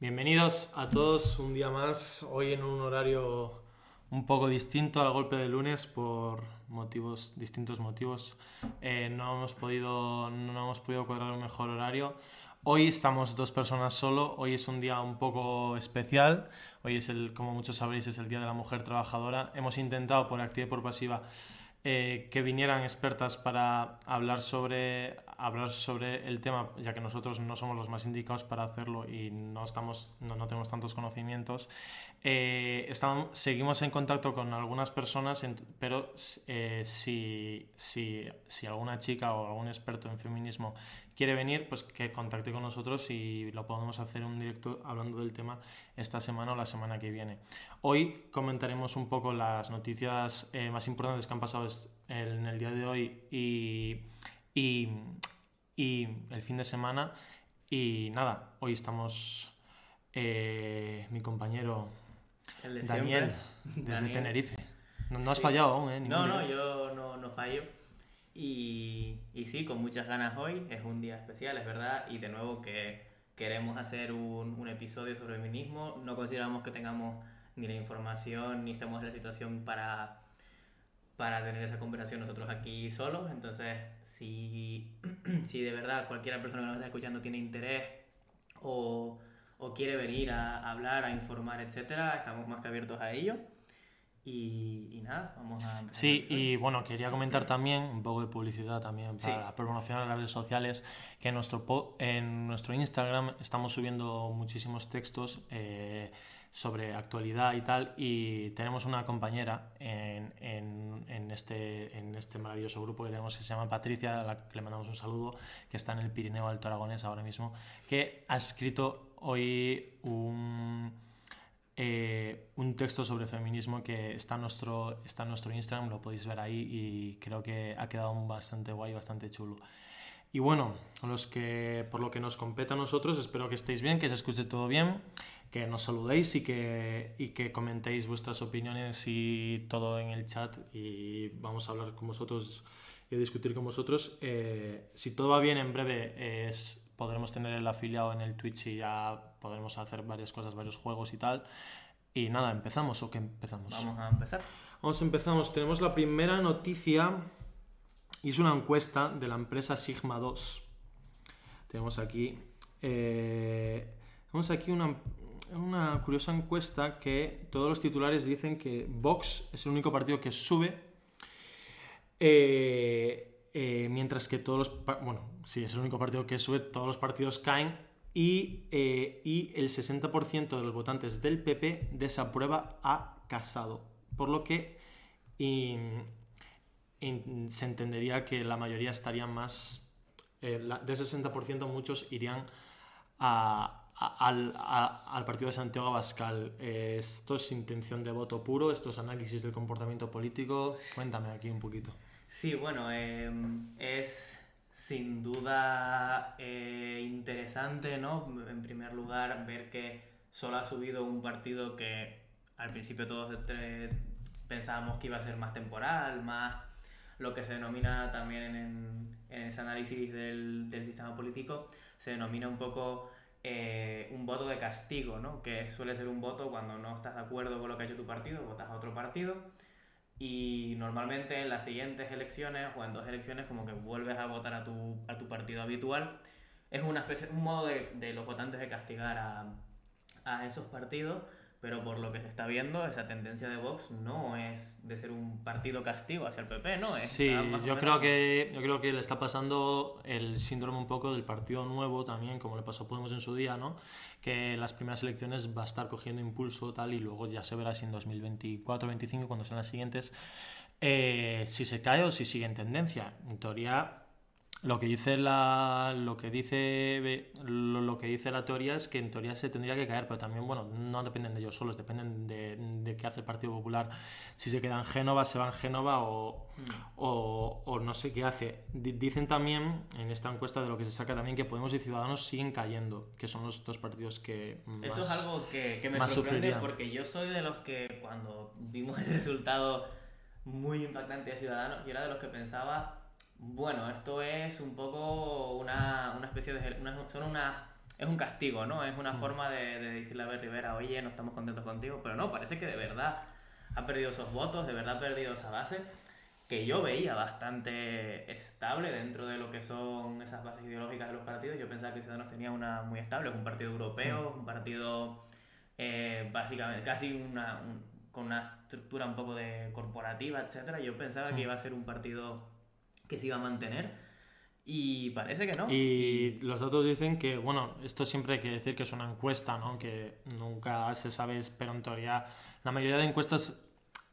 Bienvenidos a todos un día más, hoy en un horario un poco distinto al golpe de lunes por motivos, distintos motivos. Eh, no, hemos podido, no hemos podido cuadrar un mejor horario. Hoy estamos dos personas solo, hoy es un día un poco especial, hoy es el, como muchos sabréis, es el Día de la Mujer Trabajadora. Hemos intentado por activa y por pasiva eh, que vinieran expertas para hablar sobre, hablar sobre el tema, ya que nosotros no somos los más indicados para hacerlo y no, estamos, no, no tenemos tantos conocimientos. Eh, estamos, seguimos en contacto con algunas personas, pero eh, si, si, si, alguna chica o algún experto en feminismo quiere venir, pues que contacte con nosotros y lo podemos hacer un directo hablando del tema esta semana o la semana que viene. Hoy comentaremos un poco las noticias eh, más importantes que han pasado en el día de hoy y, y, y el fin de semana. Y nada, hoy estamos mi compañero Daniel, desde Tenerife. No, has fallado aún, ¿eh? no, no, yo no, no fallo. Y, y, sí, con muchas ganas hoy. Es un día especial, es verdad. Y de nuevo que queremos hacer un, episodio sobre feminismo. No consideramos que tengamos ni la información ni estemos en la situación para, para tener esa conversación nosotros aquí solos. Entonces, si, si de verdad cualquier persona que nos está escuchando tiene interés o quiere venir a, hablar, a informar, etcétera, estamos más que abiertos a ello. Y, nada, vamos a empezar. Sí, y bueno, quería comentar también un poco de publicidad también para promocionar las redes sociales, que en nuestro, en nuestro Instagram estamos subiendo muchísimos textos eh, sobre actualidad y tal, y tenemos una compañera en, en, en, este, en este maravilloso grupo que tenemos que se llama Patricia, a la que le mandamos un saludo, que está en el Pirineo Alto Aragonés ahora mismo, que ha escrito hoy un, eh, un texto sobre feminismo que está en, nuestro, está en nuestro Instagram, lo podéis ver ahí y creo que ha quedado bastante guay, bastante chulo. Y bueno, los que, por lo que nos compete a nosotros, espero que estéis bien, que se escuche todo bien, que nos saludéis y que, y que comentéis vuestras opiniones y todo en el chat y vamos a hablar con vosotros y a discutir con vosotros. Eh, si todo va bien, en breve es podremos tener el afiliado en el Twitch y ya podremos hacer varias cosas, varios juegos y tal. Y nada, ¿empezamos o qué empezamos? Vamos a empezar. Vamos, empezamos. Tenemos la primera noticia y es una encuesta de la empresa Sigma 2. Tenemos aquí, eh, tenemos aquí una, una curiosa encuesta que todos los titulares dicen que Vox es el único partido que sube. Eh, eh, mientras que todos los... Bueno, sí, es el único partido que sube, todos los partidos caen y, eh, y el 60% de los votantes del PP desaprueba a Casado, por lo que se entendería que la mayoría estarían más... Eh, de ese 60% muchos irían al, al, partido de Santiago Abascal. esto es intención de voto puro, esto es análisis del comportamiento político. Cuéntame aquí un poquito. Sí, bueno, em, es sin duda eh, interesante, ¿no? En primer lugar, ver que solo ha subido un partido que al principio todos pensábamos que iba a ser más temporal, más lo que se denomina también en, ese análisis del, sistema político, se denomina un poco eh, un voto de castigo, ¿no? Que suele ser un voto cuando no estás de acuerdo con lo que ha hecho tu partido, votas a otro partido y normalmente en las siguientes elecciones o en dos elecciones como que vuelves a votar a tu, a tu partido habitual. Es una especie, un modo de, de los votantes de castigar a, a esos partidos pero por lo que se está viendo, esa tendencia de Vox no es de ser un partido castigo hacia el PP, ¿no? Es sí, yo creo, que, yo creo que le está pasando el síndrome un poco del partido nuevo también, como le pasó a Podemos en su día, ¿no? Que las primeras elecciones va a estar cogiendo impulso tal y luego ya se verá si en 2024-2025, cuando sean las siguientes, eh, si se cae o si sigue en tendencia. En teoría lo que dice la lo que dice lo, que dice la teoría es que en teoría se tendría que caer pero también bueno no dependen de ellos solos dependen de, de qué hace el Partido Popular. Si se queda en Génova se va en Génova o, mm. o, o, no sé qué hace. Dicen también en esta encuesta de lo que se saca también que Podemos y Ciudadanos siguen cayendo que son los dos partidos que más, eso es algo que, que me sorprende porque yo soy de los que cuando vimos ese resultado muy impactante de Ciudadanos yo era de los que pensaba bueno, esto es un poco una, una especie de... son unas es un castigo, ¿no? Es una forma de, de decirle a Ver Rivera, oye, no estamos contentos contigo, pero no, parece que de verdad ha perdido esos votos, de verdad ha perdido esa base que yo veía bastante estable dentro de lo que son esas bases ideológicas de los partidos. Yo pensaba que Ciudadanos tenía una muy estable, es un partido europeo, un partido eh, básicamente casi una, con una estructura un poco de corporativa, etcétera. Yo pensaba que iba a ser un partido que se iba a mantener. Y parece que no. Y los datos dicen que, bueno, esto siempre hay que decir que es una encuesta, ¿no? Que nunca se sabe, pero en teoría la mayoría de encuestas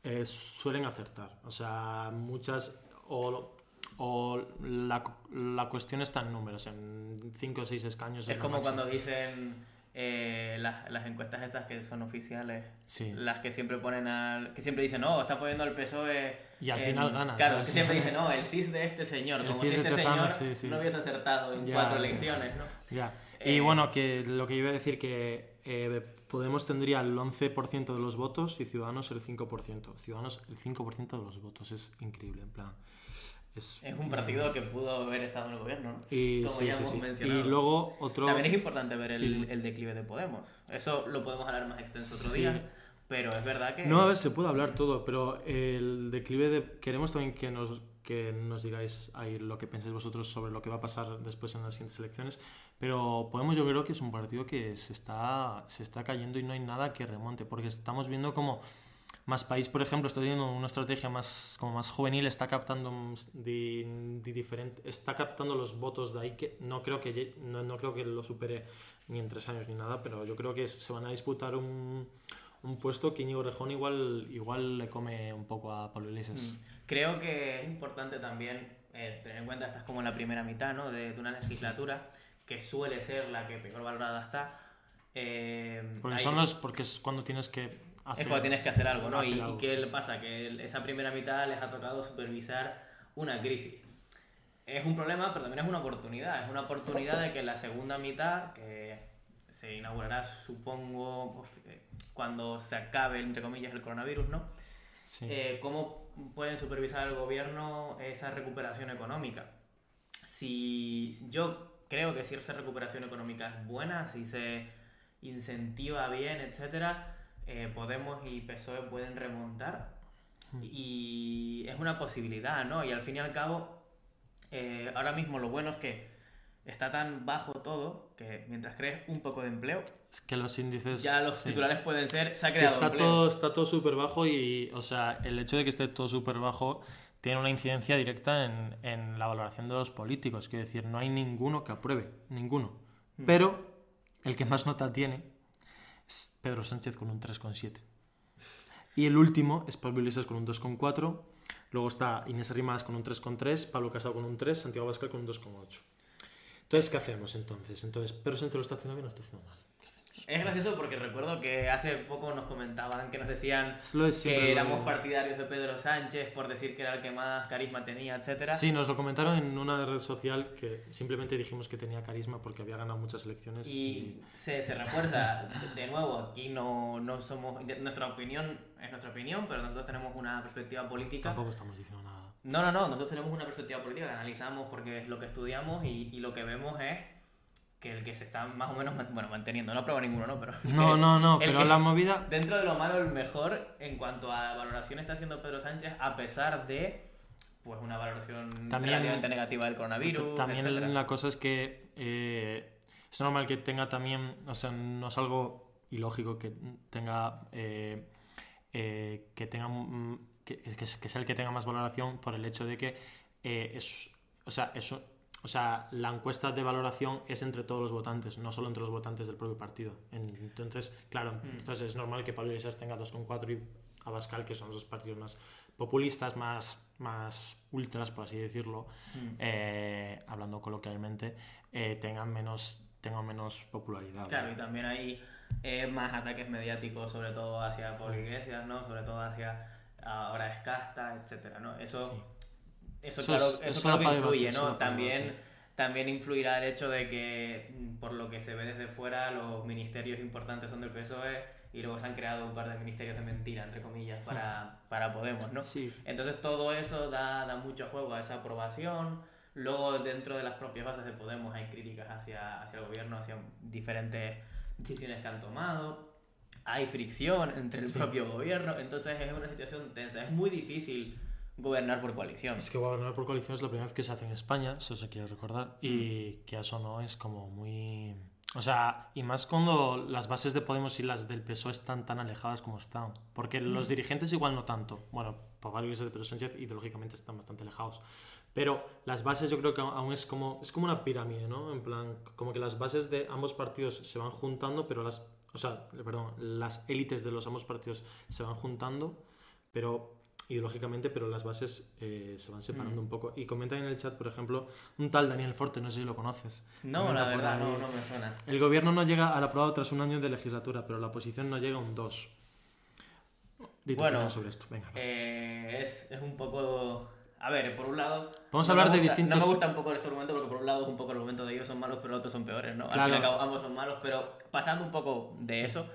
eh, suelen acertar. O sea, muchas. O, o la, la, cuestión está en números, en 5 o 6 escaños. Es como cuando dicen eh, las, las, encuestas estas que son oficiales, sí. las que siempre ponen al. que siempre dicen, no, está poniendo el PSOE. Y al final gana. Claro, que siempre dicen, no, el CIS de este señor, como si este señor sí, sí. no hubiese acertado en cuatro elecciones, ¿no? Ya. y eh, bueno, que lo que iba a decir que eh, Podemos tendría el 11% de los votos y Ciudadanos el 5%. Ciudadanos el 5% de los votos, es increíble, en plan. Es, es un partido que pudo haber estado en el gobierno, ¿no? Y, Como ya hemos mencionado. Y luego otro... También es importante ver el, el, declive de Podemos. Eso lo podemos hablar más extenso otro día. Pero es verdad que... No, a ver, se puede hablar todo, pero el declive de... Queremos también que nos, que nos digáis ahí lo que pensáis vosotros sobre lo que va a pasar después en las siguientes elecciones. Pero Podemos yo creo que es un partido que se está, se está cayendo y no hay nada que remonte, porque estamos viendo como más país, por ejemplo, está teniendo una estrategia más, como más juvenil, está captando de, de diferente, está captando los votos de ahí que no creo que no, no, creo que lo supere ni en tres años ni nada, pero yo creo que se van a disputar un, un puesto que Íñigo Rejón igual, igual le come un poco a Pablo Iglesias. Mm. Creo que es importante también eh, tener en cuenta, estás como en la primera mitad ¿no? de, de una legislatura que suele ser la que peor valorada está. Eh, porque, son los, porque es cuando tienes que hacer, es cuando tienes que hacer algo, ¿no? y, qué le pasa? Que esa primera mitad les ha tocado supervisar una crisis. Es un problema, pero también es una oportunidad. Es una oportunidad de que la segunda mitad, que se inaugurará, supongo, cuando se acabe, entre comillas, el coronavirus, ¿no? Eh, ¿Cómo pueden supervisar el gobierno esa recuperación económica? Si yo creo que si esa recuperación económica es buena, si se incentiva bien, etcétera, eh, Podemos y PSOE pueden remontar. Hmm. Y es una posibilidad, ¿no? Y al fin y al cabo, eh, ahora mismo lo bueno es que está tan bajo todo que mientras crees un poco de empleo, es que los índices ya los titulares pueden ser se ha creado está todo está todo súper bajo y o sea el hecho de que esté todo súper bajo tiene una incidencia directa en, en, la valoración de los políticos. Quiero decir, no hay ninguno que apruebe, ninguno. Mm. Pero el que más nota tiene Pedro Sánchez con un 3,7. Y el último es Pablo Iglesias con un 2,4. Luego está Inés Arrimadas con un 3,3, Pablo Casado con un 3, Santiago Bascal con un 2,8. Entonces, ¿qué hacemos entonces? Entonces, ¿Pedro Sánchez lo está haciendo bien o lo está haciendo mal? Es gracioso porque recuerdo que hace poco nos comentaban que nos decían que éramos partidarios de Pedro Sánchez por decir que era el que más carisma tenía, etcétera. Sí, nos lo comentaron en una red social que simplemente dijimos que tenía carisma porque había ganado muchas elecciones. Y, Se, se, refuerza, de nuevo, aquí no, no somos... Nuestra opinión es nuestra opinión, pero nosotros tenemos una perspectiva política. Tampoco estamos diciendo nada. No, no, no, nosotros tenemos una perspectiva política que analizamos porque es lo que estudiamos y, y lo que vemos es que el que se está más o menos bueno, manteniendo. No prueba ninguno, ¿no? Pero no, no, no, pero la movida... Dentro de lo malo, el mejor en cuanto a valoración está haciendo Pedro Sánchez, a pesar de pues una valoración también, relativamente negativa del coronavirus. También la cosa es que eh, es normal que tenga también, o sea, no es algo ilógico que tenga... Eh, eh, que tenga que, que, sea el que tenga más valoración por el hecho de que es o sea eso o sea, la encuesta de valoración es entre todos los votantes, no solo entre los votantes del propio partido. Entonces, claro, mm. entonces es normal que Pablo Iglesias tenga 2,4 y Abascal, que son los partidos más populistas, más, más ultras, por así decirlo, mm. eh, hablando coloquialmente, eh, tengan, menos, tengan menos popularidad. Claro, y también hay eh, más ataques mediáticos, sobre todo hacia Pablo Iglesias, ¿no? Sobre todo hacia ahora Escasta, etcétera, ¿no? Eso... Eso, claro, eso, claro que influye, ¿no? También, también influirá el hecho de que, mm, por lo que se ve desde fuera, los ministerios importantes son del PSOE y luego se han creado un par de ministerios de mentira, entre comillas, para, para Podemos, ¿no? Sí. Entonces todo eso da, da mucho juego a esa aprobación. Luego, dentro de las propias bases de Podemos hay críticas hacia, hacia el gobierno, hacia diferentes decisiones que han tomado. Hay fricción entre el propio gobierno, entonces es una situación tensa. Es muy difícil gobernar por coalición. Es que gobernar por coalición es la primera vez que se hace en España, eso se quiere recordar, y que eso no es como muy... O sea, y más cuando las bases de Podemos y las del PSOE están tan alejadas como están. Porque los dirigentes igual no tanto. Bueno, por varios de Pedro Sánchez ideológicamente están bastante alejados. Pero las bases yo creo que aún es como, es como una pirámide, ¿no? En plan, como que las bases de ambos partidos se van juntando, pero las... O sea, perdón, las élites de los ambos partidos se van juntando, pero ideológicamente, pero las bases eh, se van separando mm. un poco. Y comentan en el chat, por ejemplo, un tal Daniel Forte, no sé si lo conoces. No, la verdad, no, no, me suena. El gobierno no llega al aprobado tras un año de legislatura, pero la oposición no llega a un 2. bueno, sobre esto. Venga, eh, es, es, un poco... A ver, por un lado... Vamos a hablar de distintos... No me gusta un poco este argumento porque por un lado es un poco el argumento de ellos son malos, pero los otros son peores, ¿no? Al fin y al cabo ambos son malos, pero pasando un poco de eso,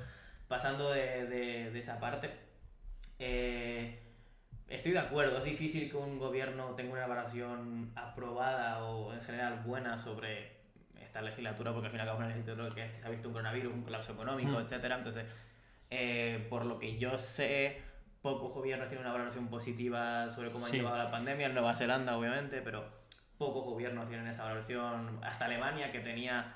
pasando de, de, de esa parte... Eh, Estoy de acuerdo, es difícil que un gobierno tenga una evaluación aprobada o en general buena sobre esta legislatura, porque al final acabamos una legislatura que se ha visto un coronavirus, un colapso económico, etc. etcétera. Entonces, eh, por lo que yo sé, pocos gobiernos tienen una valoración positiva sobre cómo han llevado la pandemia. En Nueva Zelanda, obviamente, pero pocos gobiernos tienen esa valoración. Hasta Alemania, que tenía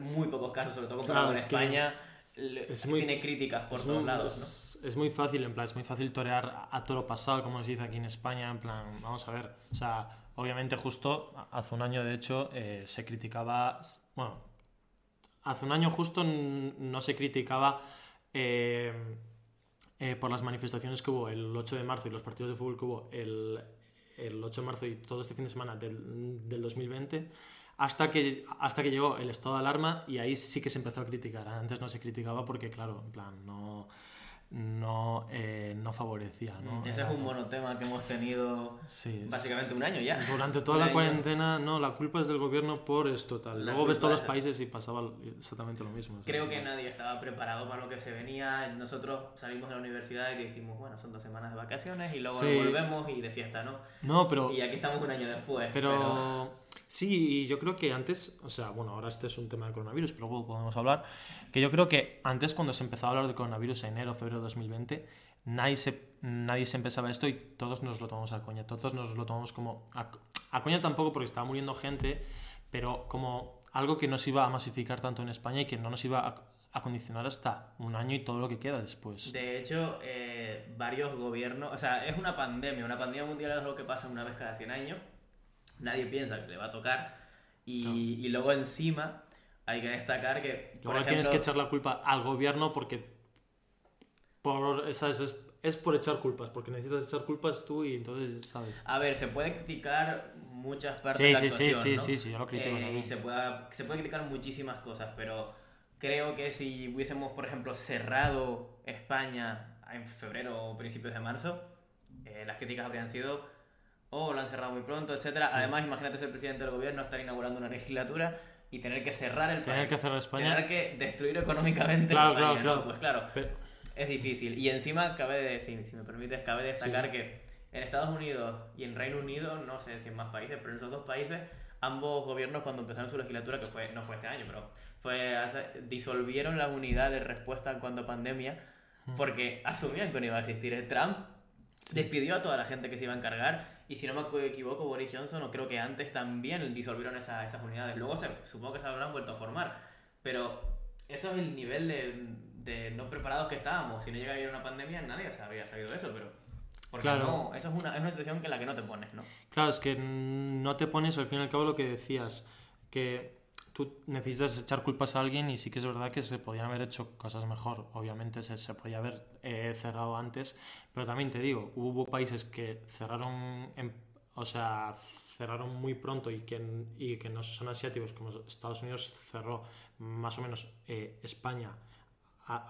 muy pocos casos, sobre todo comparado con España, tiene críticas por todos lados, ¿no? es muy fácil, en plan, es muy fácil torear a toro pasado, como se dice aquí en España, en plan, vamos a ver, o sea, obviamente justo hace un año, de hecho, eh, se criticaba, bueno, hace un año justo no se criticaba eh, eh, por las manifestaciones que hubo el 8 de marzo y los partidos de fútbol que hubo el, el 8 de marzo y todo este fin de semana del, del 2020 hasta que, hasta que llegó el estado de alarma y ahí sí que se empezó a criticar. Antes no se criticaba porque, claro, en plan, no, no, eh, no favorecía. ¿no? Mm, ese es un monotema que hemos tenido básicamente un año ya. Durante toda la cuarentena, no, la culpa es del gobierno por esto, tal. Luego ves todos los países y pasaba exactamente lo mismo. Creo que nadie estaba preparado para lo que se venía. Nosotros salimos de la universidad y dijimos, bueno, son dos semanas de vacaciones y luego volvemos y de fiesta, ¿no? No, pero... Y aquí estamos un año después. pero... Sí, yo creo que antes, o sea, bueno, ahora este es un tema de coronavirus, pero luego podemos hablar, que yo creo que antes cuando se empezaba a hablar de coronavirus en enero, febrero de 2020, nadie se, nadie se empezaba esto y todos nos lo tomamos a coña, todos nos lo tomamos como... A, coña tampoco porque estaba muriendo gente, pero como algo que no se iba a masificar tanto en España y que no nos iba a, condicionar hasta un año y todo lo que queda después. De hecho, eh, varios gobiernos, o sea, es una pandemia, una pandemia mundial es lo que pasa una vez cada 100 años nadie piensa que le va a tocar. Y, y luego encima hay que destacar que... Luego ejemplo, tienes que echar la culpa al gobierno porque... Por, ¿sabes? Es, es, por echar culpas, porque necesitas echar culpas tú y entonces, ¿sabes? A ver, se puede criticar muchas partes de la sí, actuación, sí, ¿no? sí, sí, yo lo critico. Eh, y se puede, se puede criticar muchísimas cosas, pero creo que si hubiésemos, por ejemplo, cerrado España en febrero o principios de marzo, eh, las críticas habrían sido o lo han cerrado muy pronto, etcétera. Además, imagínate ser presidente del gobierno, estar inaugurando una legislatura y tener que cerrar el tener que cerrar España. Tener que destruir económicamente claro, claro, claro. Pues claro, es difícil. Y encima, cabe de, si, me permites, cabe destacar que en Estados Unidos y en Reino Unido, no sé si en más países, pero en esos dos países, ambos gobiernos cuando empezaron su legislatura, que fue no fue este año, pero fue disolvieron la unidad de respuesta en cuanto a pandemia porque asumían que no iba a existir. Trump despidió a toda la gente que se iba a encargar y si no me equivoco, Boris Johnson, o creo que antes también disolvieron esa, esas unidades. Luego se, supongo que se habrán vuelto a formar. Pero eso es el nivel de, de no preparados que estábamos. Si no llega a haber una pandemia, nadie se habría sabido eso, pero... Porque claro. no, eso es una, es una situación en la que no te pones, ¿no? Claro, es que no te pones, al fin y al cabo, lo que decías, que tú necesitas echar culpas a alguien y sí que es verdad que se podían haber hecho cosas mejor. Obviamente se, se podía haber eh, cerrado antes, pero también te digo, hubo países que cerraron, o sea, cerraron muy pronto y que, y que no son asiáticos, como Estados Unidos cerró más o menos eh, España.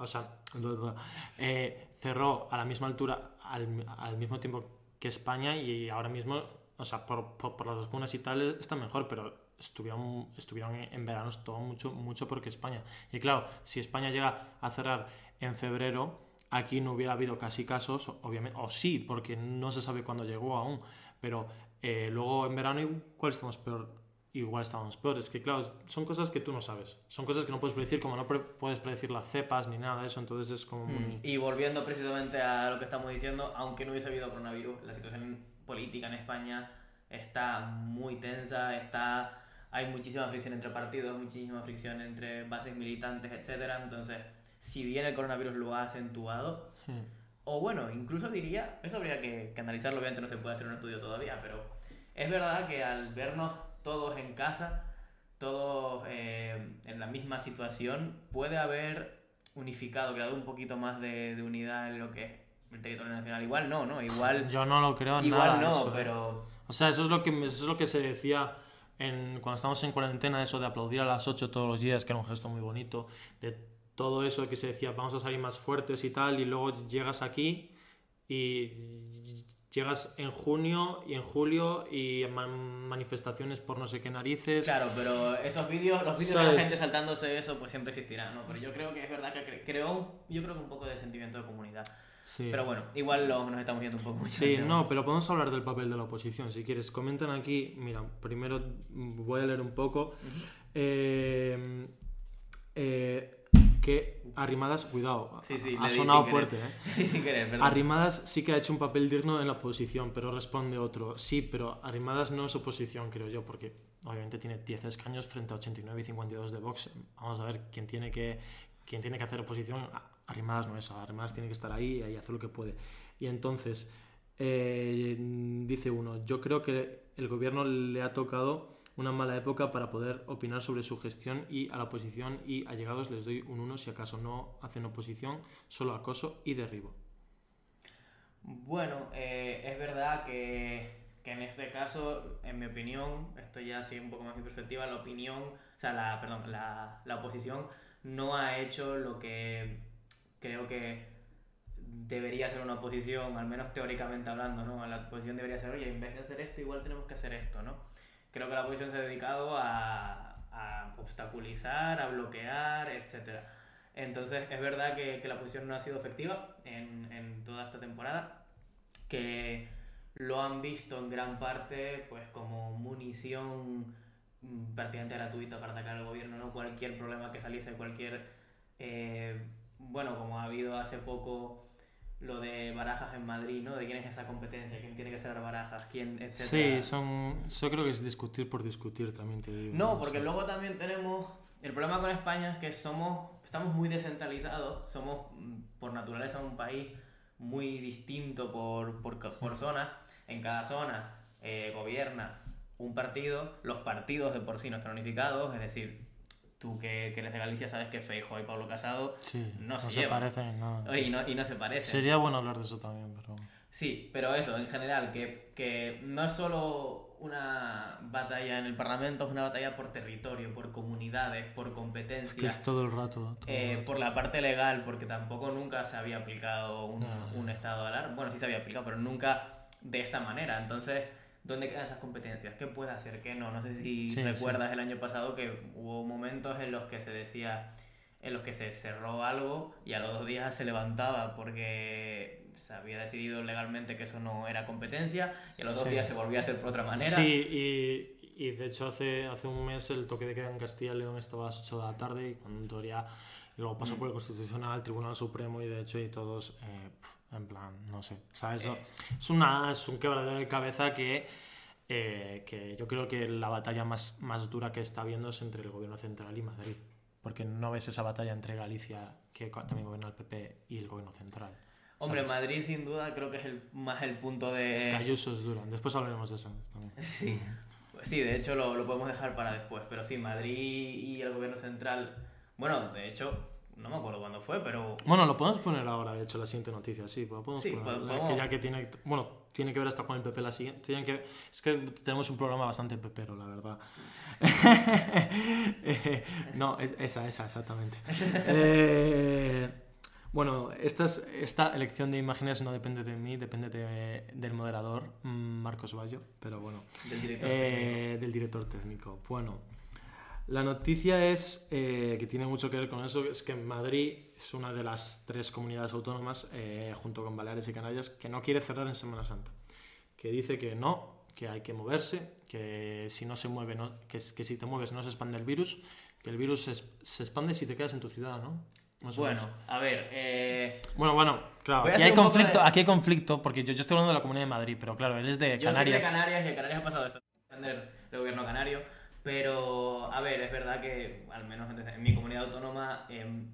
o sea, eh, cerró a la misma altura, al, al mismo tiempo que España y ahora mismo, o sea, por, por, por las vacunas y tal está mejor, pero estuvieron, estuvieron en verano todo mucho, mucho porque España. Y claro, si España llega a cerrar en febrero, aquí no hubiera habido casi casos, obviamente, o sí, porque no se sabe cuándo llegó aún, pero Eh, luego en verano igual estamos peor, igual estamos peor. Es que claro, son cosas que tú no sabes. Son cosas que no puedes predecir, como no pre- puedes predecir las cepas ni nada de eso, entonces es como muy... Y volviendo precisamente a lo que estamos diciendo, aunque no hubiese habido coronavirus, la situación política en España está muy tensa, está hay muchísima fricción entre partidos, muchísima fricción entre bases militantes, etcétera. Entonces, si bien el coronavirus lo ha acentuado, Sí. o bueno, incluso diría, eso habría que, que analizarlo, obviamente no se puede hacer un estudio todavía, pero es verdad que al vernos todos en casa, todos eh, en la misma situación, puede haber unificado, creado un poquito más de, de unidad en lo que es el territorio nacional. Igual no, ¿no? Igual, Yo no lo creo igual nada. no, eso, ¿eh? pero O sea, eso es lo que, eso es lo que se decía en, cuando estábamos en cuarentena, eso de aplaudir a las 8 todos los días, que era un gesto muy bonito, de todo eso que se decía, vamos a salir más fuertes y tal, y luego llegas aquí y llegas en junio y en julio y man- manifestaciones por no sé qué narices. Claro, pero esos vídeos, los vídeos de la gente saltándose eso, pues siempre existirán, ¿no? Pero yo creo que es verdad que cre- creó, yo creo que un poco de sentimiento de comunidad. Sí. Pero bueno, igual lo- nos estamos yendo un poco mucho. Sí, no, pero podemos hablar del papel de la oposición, si quieres. Comentan aquí, mira, primero voy a leer un poco. Eh, eh, que Arrimadas, cuidado, Sí, sí, ha sonado fuerte. ¿eh? Sin querer. Arrimadas sí que ha hecho un papel digno en la oposición, pero responde otro. Sí, pero Arrimadas no es oposición, creo yo, porque obviamente tiene 10 escaños frente a 89 y 52 de Vox. Vamos a ver quién tiene que, quién tiene que hacer oposición. Arrimadas no es, Arrimadas tiene que estar ahí y hacer lo que puede. Y entonces, eh, dice uno, yo creo que el gobierno le ha tocado una mala época para poder opinar sobre su gestión y a la oposición y allegados les doy un 1 si acaso no hacen oposición, solo acoso y derribo. Bueno, eh, es verdad que, que en este caso, en mi opinión, esto ya así un poco más mi perspectiva, la opinión, o sea, la, perdón, la, la oposición no ha hecho lo que creo que debería ser una oposición, al menos teóricamente hablando, ¿no? La oposición debería ser, oye, en vez de hacer esto, igual tenemos que hacer esto, ¿no? Creo que la oposición se ha dedicado a, a obstaculizar, a bloquear, etcétera. Entonces, es verdad que, que la oposición no ha sido efectiva en, en toda esta temporada, que lo han visto en gran parte pues como munición mm, prácticamente gratuita para atacar al gobierno, ¿no? Cualquier problema que saliese, cualquier... eh, bueno, como ha habido hace poco lo de Barajas en Madrid, ¿no? De quién es esa competencia, quién tiene que ser Barajas, quién, etcétera. Sí, son, yo creo que es discutir por discutir también, te digo. No, porque Sí. luego también tenemos. El problema con España es que somos. Estamos muy descentralizados. Somos, mm, por naturaleza, un país muy distinto por, por, por zona. En cada zona eh, gobierna un partido. Los partidos de por sí no están unificados. Es decir, tú que, que eres de Galicia sabes que Feijóo y Pablo Casado Sí, no no, se se, llevan. parecen, no. oye, sí, y, no, y no se parecen. Sería bueno hablar de eso también, pero... Sí, pero eso, en general, que, que no es solo una batalla en el Parlamento, es una batalla por territorio, por comunidades, por Es que competencia, es todo el rato. todo el eh, rato. por la parte legal, porque tampoco nunca se había aplicado un, No. un estado de alarma. Bueno, sí se había aplicado, pero nunca de esta manera. Entonces, ¿dónde quedan esas competencias? ¿Qué puede hacer? ¿Qué no? No sé si Sí, recuerdas el año pasado que hubo momentos en los que se decía en los que se cerró algo y a los dos días se levantaba porque se había decidido legalmente que eso no era competencia y a los dos Sí. días se volvía a hacer por otra manera. Sí, y, y de hecho hace, hace un mes el toque de queda en Castilla y León estaba a las 8 de la tarde y cuando en teoría luego pasó Mm. por el Constitucional, Tribunal Supremo y de hecho y todos eh, en plan, no sé, o sea, eso Eh. es, una, es un quebradero de cabeza que, eh, que yo creo que la batalla más, más dura que está habiendo es entre el gobierno central y Madrid, porque no ves esa batalla entre Galicia, que también gobierna el PP, y el gobierno central. Hombre, ¿sabes? Madrid sin duda creo que es el, más el punto de... Es que Ayuso es duro, después hablaremos de eso también. Sí, sí de hecho lo, lo podemos dejar para después, pero sí, Madrid y el gobierno central, bueno, de hecho, no me acuerdo cuándo fue, pero Bueno, lo podemos poner ahora, de hecho, la siguiente noticia, sí, podemos Sí, poner, podemos- que ya que tiene, bueno, tiene que ver hasta con el PP la siguiente, que, es que tenemos un programa bastante pepero, la verdad. Eh, no, es- esa, esa, exactamente. Eh, bueno, esta, es- esta elección de imágenes no depende de mí, depende de- del moderador, mm, Marcos Bayo, pero bueno. del director Eh, del director técnico. Bueno, la noticia es eh, que tiene mucho que ver con eso, es que Madrid es una de las tres comunidades autónomas, eh, junto con Baleares y Canarias, que no quiere cerrar en Semana Santa. Que dice que no, que hay que moverse, que si no se mueve, no, que, que si te mueves no se expande el virus, que el virus se, se expande si te quedas en tu ciudad, ¿no? Más Bueno, menos. a ver, eh, Bueno, bueno, claro, aquí hay conflicto, de- aquí hay conflicto, porque yo, yo estoy hablando de la Comunidad de Madrid, pero claro, él es de yo Canarias. soy de Canarias y en Canarias ha pasado esto, el gobierno canario, pero a ver, es verdad que al menos en mi comunidad autónoma em,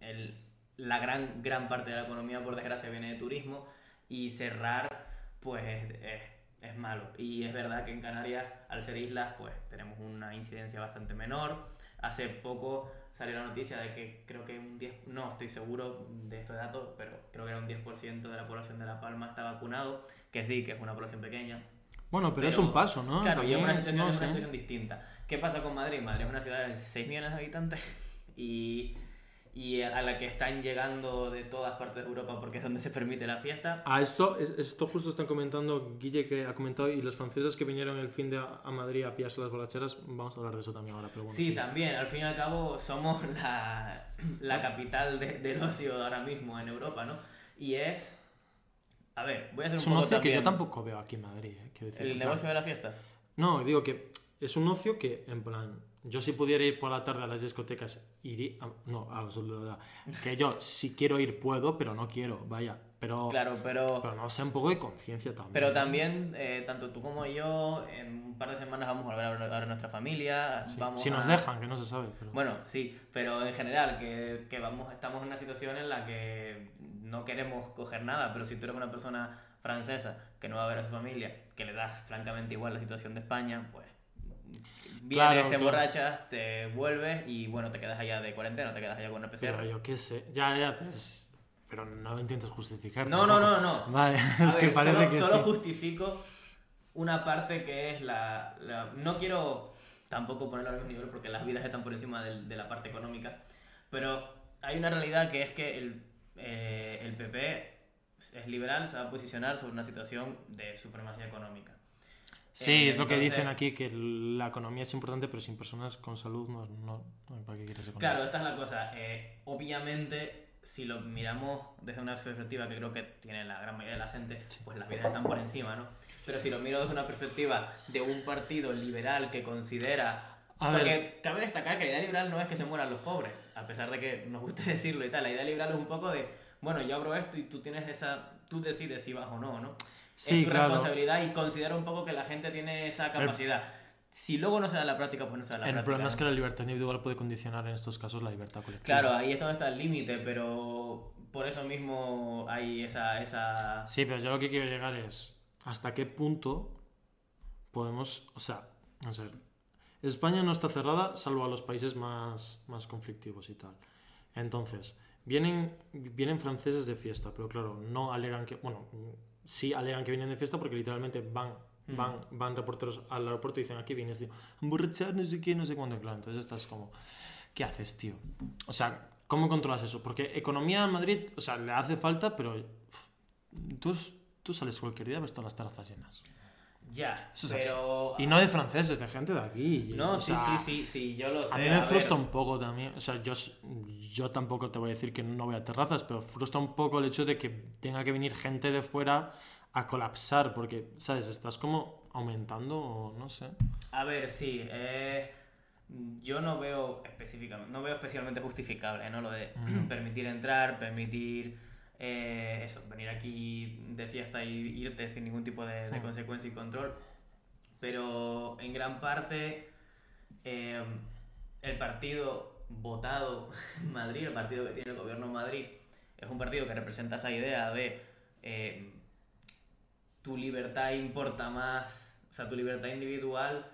el- la gran, gran parte de la economía por desgracia viene de turismo y cerrar pues es, es- es malo. Y es verdad que en Canarias, al ser islas, pues tenemos una incidencia bastante menor. Hace poco salió la noticia de que creo que un 10, no estoy seguro de estos datos, pero creo que era un 10% de la población de La Palma está vacunado, que sí, que es una población pequeña, Bueno, pero, es Pero, un paso, ¿no? Claro, y es También una es- situación, no es una sé. situación distinta. ¿Qué pasa con Madrid? Madrid es una ciudad de 6 millones de habitantes y, y a la que están llegando de todas partes de Europa porque es donde se permite la fiesta. A esto, es- esto justo están comentando, Guille que ha comentado, y los franceses que vinieron el fin de a, Madrid a pillarse las borracheras, vamos a hablar de eso también ahora, pero bueno. Sí, también, al fin y al cabo somos la, la capital de- del ocio ahora mismo en Europa, ¿no? Y es... A ver, voy a hacer Es un un poco ocio que yo tampoco veo aquí en Madrid, ¿eh? Decir, ¿El plan- negocio de la fiesta? No, digo que es un ocio que, en plan, yo si pudiera ir por la tarde a las discotecas, iría. a- no, a los- que yo si quiero ir puedo, pero no quiero, vaya. Pero, Claro, pero... pero no sé, un poco de conciencia también. Pero también, eh, tanto tú como yo, en un par de semanas vamos a volver a ver a nuestra familia. Sí, vamos si nos a- dejan, que no se sabe. Pero... Bueno, sí, pero en general, que, que vamos, estamos en una situación en la que no queremos coger nada, pero si tú eres una persona francesa que no va a ver a su familia, que le das francamente igual la situación de España, pues vienes, Claro, te claro. emborrachas, te vuelves y bueno, te quedas allá de cuarentena, te quedas allá con una Pero PCR. yo qué sé, ya, ya, pero, es- pero no intentes justificar. No, no, no, no. Vale, A es que ver, parece solo, que solo sí. justifico una parte que es la, la- No quiero tampoco ponerlo al mismo nivel porque las vidas están por encima del- de, la parte económica, pero hay una realidad que es que el, eh, el PP es liberal, se va a posicionar sobre una situación de supremacía económica. Sí, Eh, es lo que dicen aquí, que la economía es importante, pero sin personas con salud no, no, no ¿para qué quieres economía? Claro, esta es la cosa. eh, obviamente, si lo miramos desde una perspectiva que creo que tiene la gran mayoría de la gente, pues las vidas están por encima, ¿no? Pero si lo miro desde una perspectiva de un partido liberal que considera... A porque ver. cabe destacar que la idea liberal no es que se mueran los pobres, a pesar de que nos guste decirlo y tal. La idea liberal es un poco de, bueno, yo abro esto y tú tienes esa... Tú decides si vas o no, ¿no? Sí, es tu claro. responsabilidad y considera un poco que la gente tiene esa capacidad. Si luego no se da la práctica, pues no se da la El práctica. problema ¿no? es que la libertad individual puede condicionar en estos casos la libertad colectiva. Claro, ahí es donde está el límite, pero por eso mismo hay esa... esa... Sí, pero yo lo que quiero llegar es hasta qué punto podemos, o sea, no sé, España no está cerrada salvo a los países más, más conflictivos y tal. Entonces, vienen, vienen franceses de fiesta, pero claro, no alegan que, bueno, sí alegan que vienen de fiesta porque literalmente van, Mm. van, van reporteros al aeropuerto y dicen aquí vienes de emborrachar, no sé qué, no sé cuándo, claro. Entonces estás como, ¿qué haces, tío? O sea, ¿cómo controlas eso? Porque economía en Madrid, o sea, le hace falta, pero tú, tú sales cualquier día, ves todas las terrazas llenas. Ya, Eso es así. pero... Y no de franceses, de gente de aquí. No, o sí, sea, sí, sí, sí, yo lo sé. A mí me ver, frustra un poco también. O sea, yo, yo tampoco te voy a decir que no voy a terrazas, pero frustra un poco el hecho de que tenga que venir gente de fuera a colapsar, porque, ¿sabes? Estás como aumentando o no sé. A ver, sí, eh, yo no veo específicamente, no veo especialmente justificable, ¿no? Lo de permitir entrar, permitir eh, eso, venir aquí de fiesta y irte sin ningún tipo de, de Mm. consecuencia y control. Pero en gran parte eh, el partido votado en Madrid, el partido que tiene el gobierno en Madrid, es un partido que representa esa idea de eh, tu libertad importa más, o sea, tu libertad individual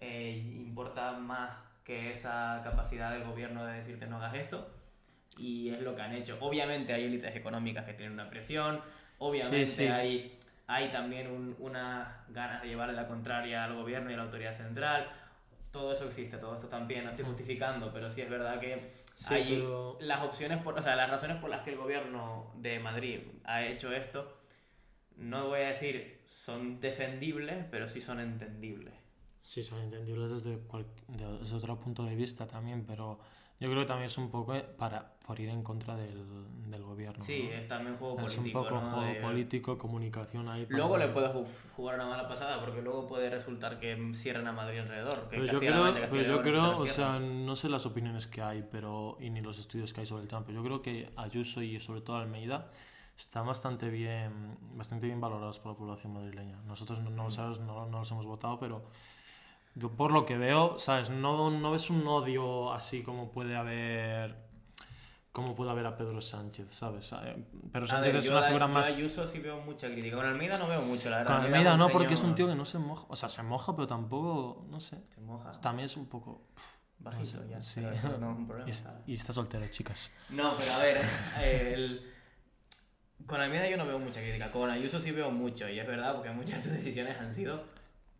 eh, importa más que esa capacidad del gobierno de decirte no hagas esto. Y es lo que han hecho. Obviamente hay élites económicas que tienen una presión, obviamente Sí, sí. hay, hay también un- unas ganas de llevarle la contraria al gobierno y a la autoridad central. Todo eso existe, todo esto también, no estoy justificando, pero sí es verdad que Sí, hay pero- las opciones, por, o sea, las razones por las que el gobierno de Madrid ha hecho esto, no voy a decir son defendibles, pero sí son entendibles. Sí, son entendibles desde, cual- desde otro punto de vista también, pero Yo creo que también es un poco eh, para, por ir en contra del, del gobierno. Sí, ¿no? es también juego Es político. un poco ¿no? juego De- político, comunicación ahí. para- Luego le puede ju- jugar una mala pasada porque luego puede resultar que cierren a Madrid alrededor. Que Pero yo creo, pero yo creo, o sea, no sé las opiniones que hay pero y ni los estudios que hay sobre el tema, pero yo creo que Ayuso y sobre todo Almeida están bastante bien, bastante bien valorados por la población madrileña. Nosotros no, no lo sabes, no, no los hemos votado, pero yo por lo que veo, sabes, no, no ves un odio así como puede haber, como puede haber a Pedro Sánchez, sabes. Eh, Pedro A Sánchez ver, es una figura más a Ayuso sí veo mucha crítica. Con Almeida no veo mucho, la verdad. con Almeida no, porque es un tío que no se moja, o sea, se moja, pero tampoco, no sé. Se moja. También es un poco. Bajito no sé, ya. sí. pero no es un problema. Y, está soltero, chicas. No, pero a ver, el- con Almeida yo no veo mucha crítica. Con Ayuso sí veo mucho, y es verdad, porque muchas de sus decisiones han sido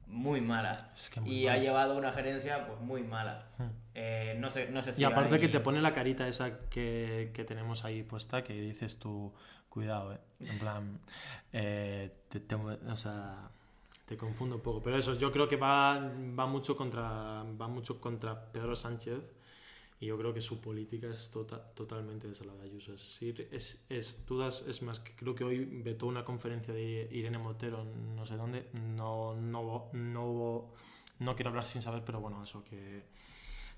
muy malas. Es que muy Y ha llevado una gerencia pues muy mala. Hmm. Eh, no, sé, no sé si. Y aparte hay- que te pone la carita esa que, que tenemos ahí puesta, que dices tú, cuidado, eh. En plan, eh, te, te- o sea, te confundo un poco. Pero eso, yo creo que va, va, mucho contra, va mucho contra Pedro Sánchez. Y yo creo que su política es tota- totalmente esa la de Ayuso. Es, ir- es, es, tú das- es más, que creo que hoy vetó una conferencia de Irene Montero, en no sé dónde. No, no, no, no quiero hablar sin saber, pero bueno, eso que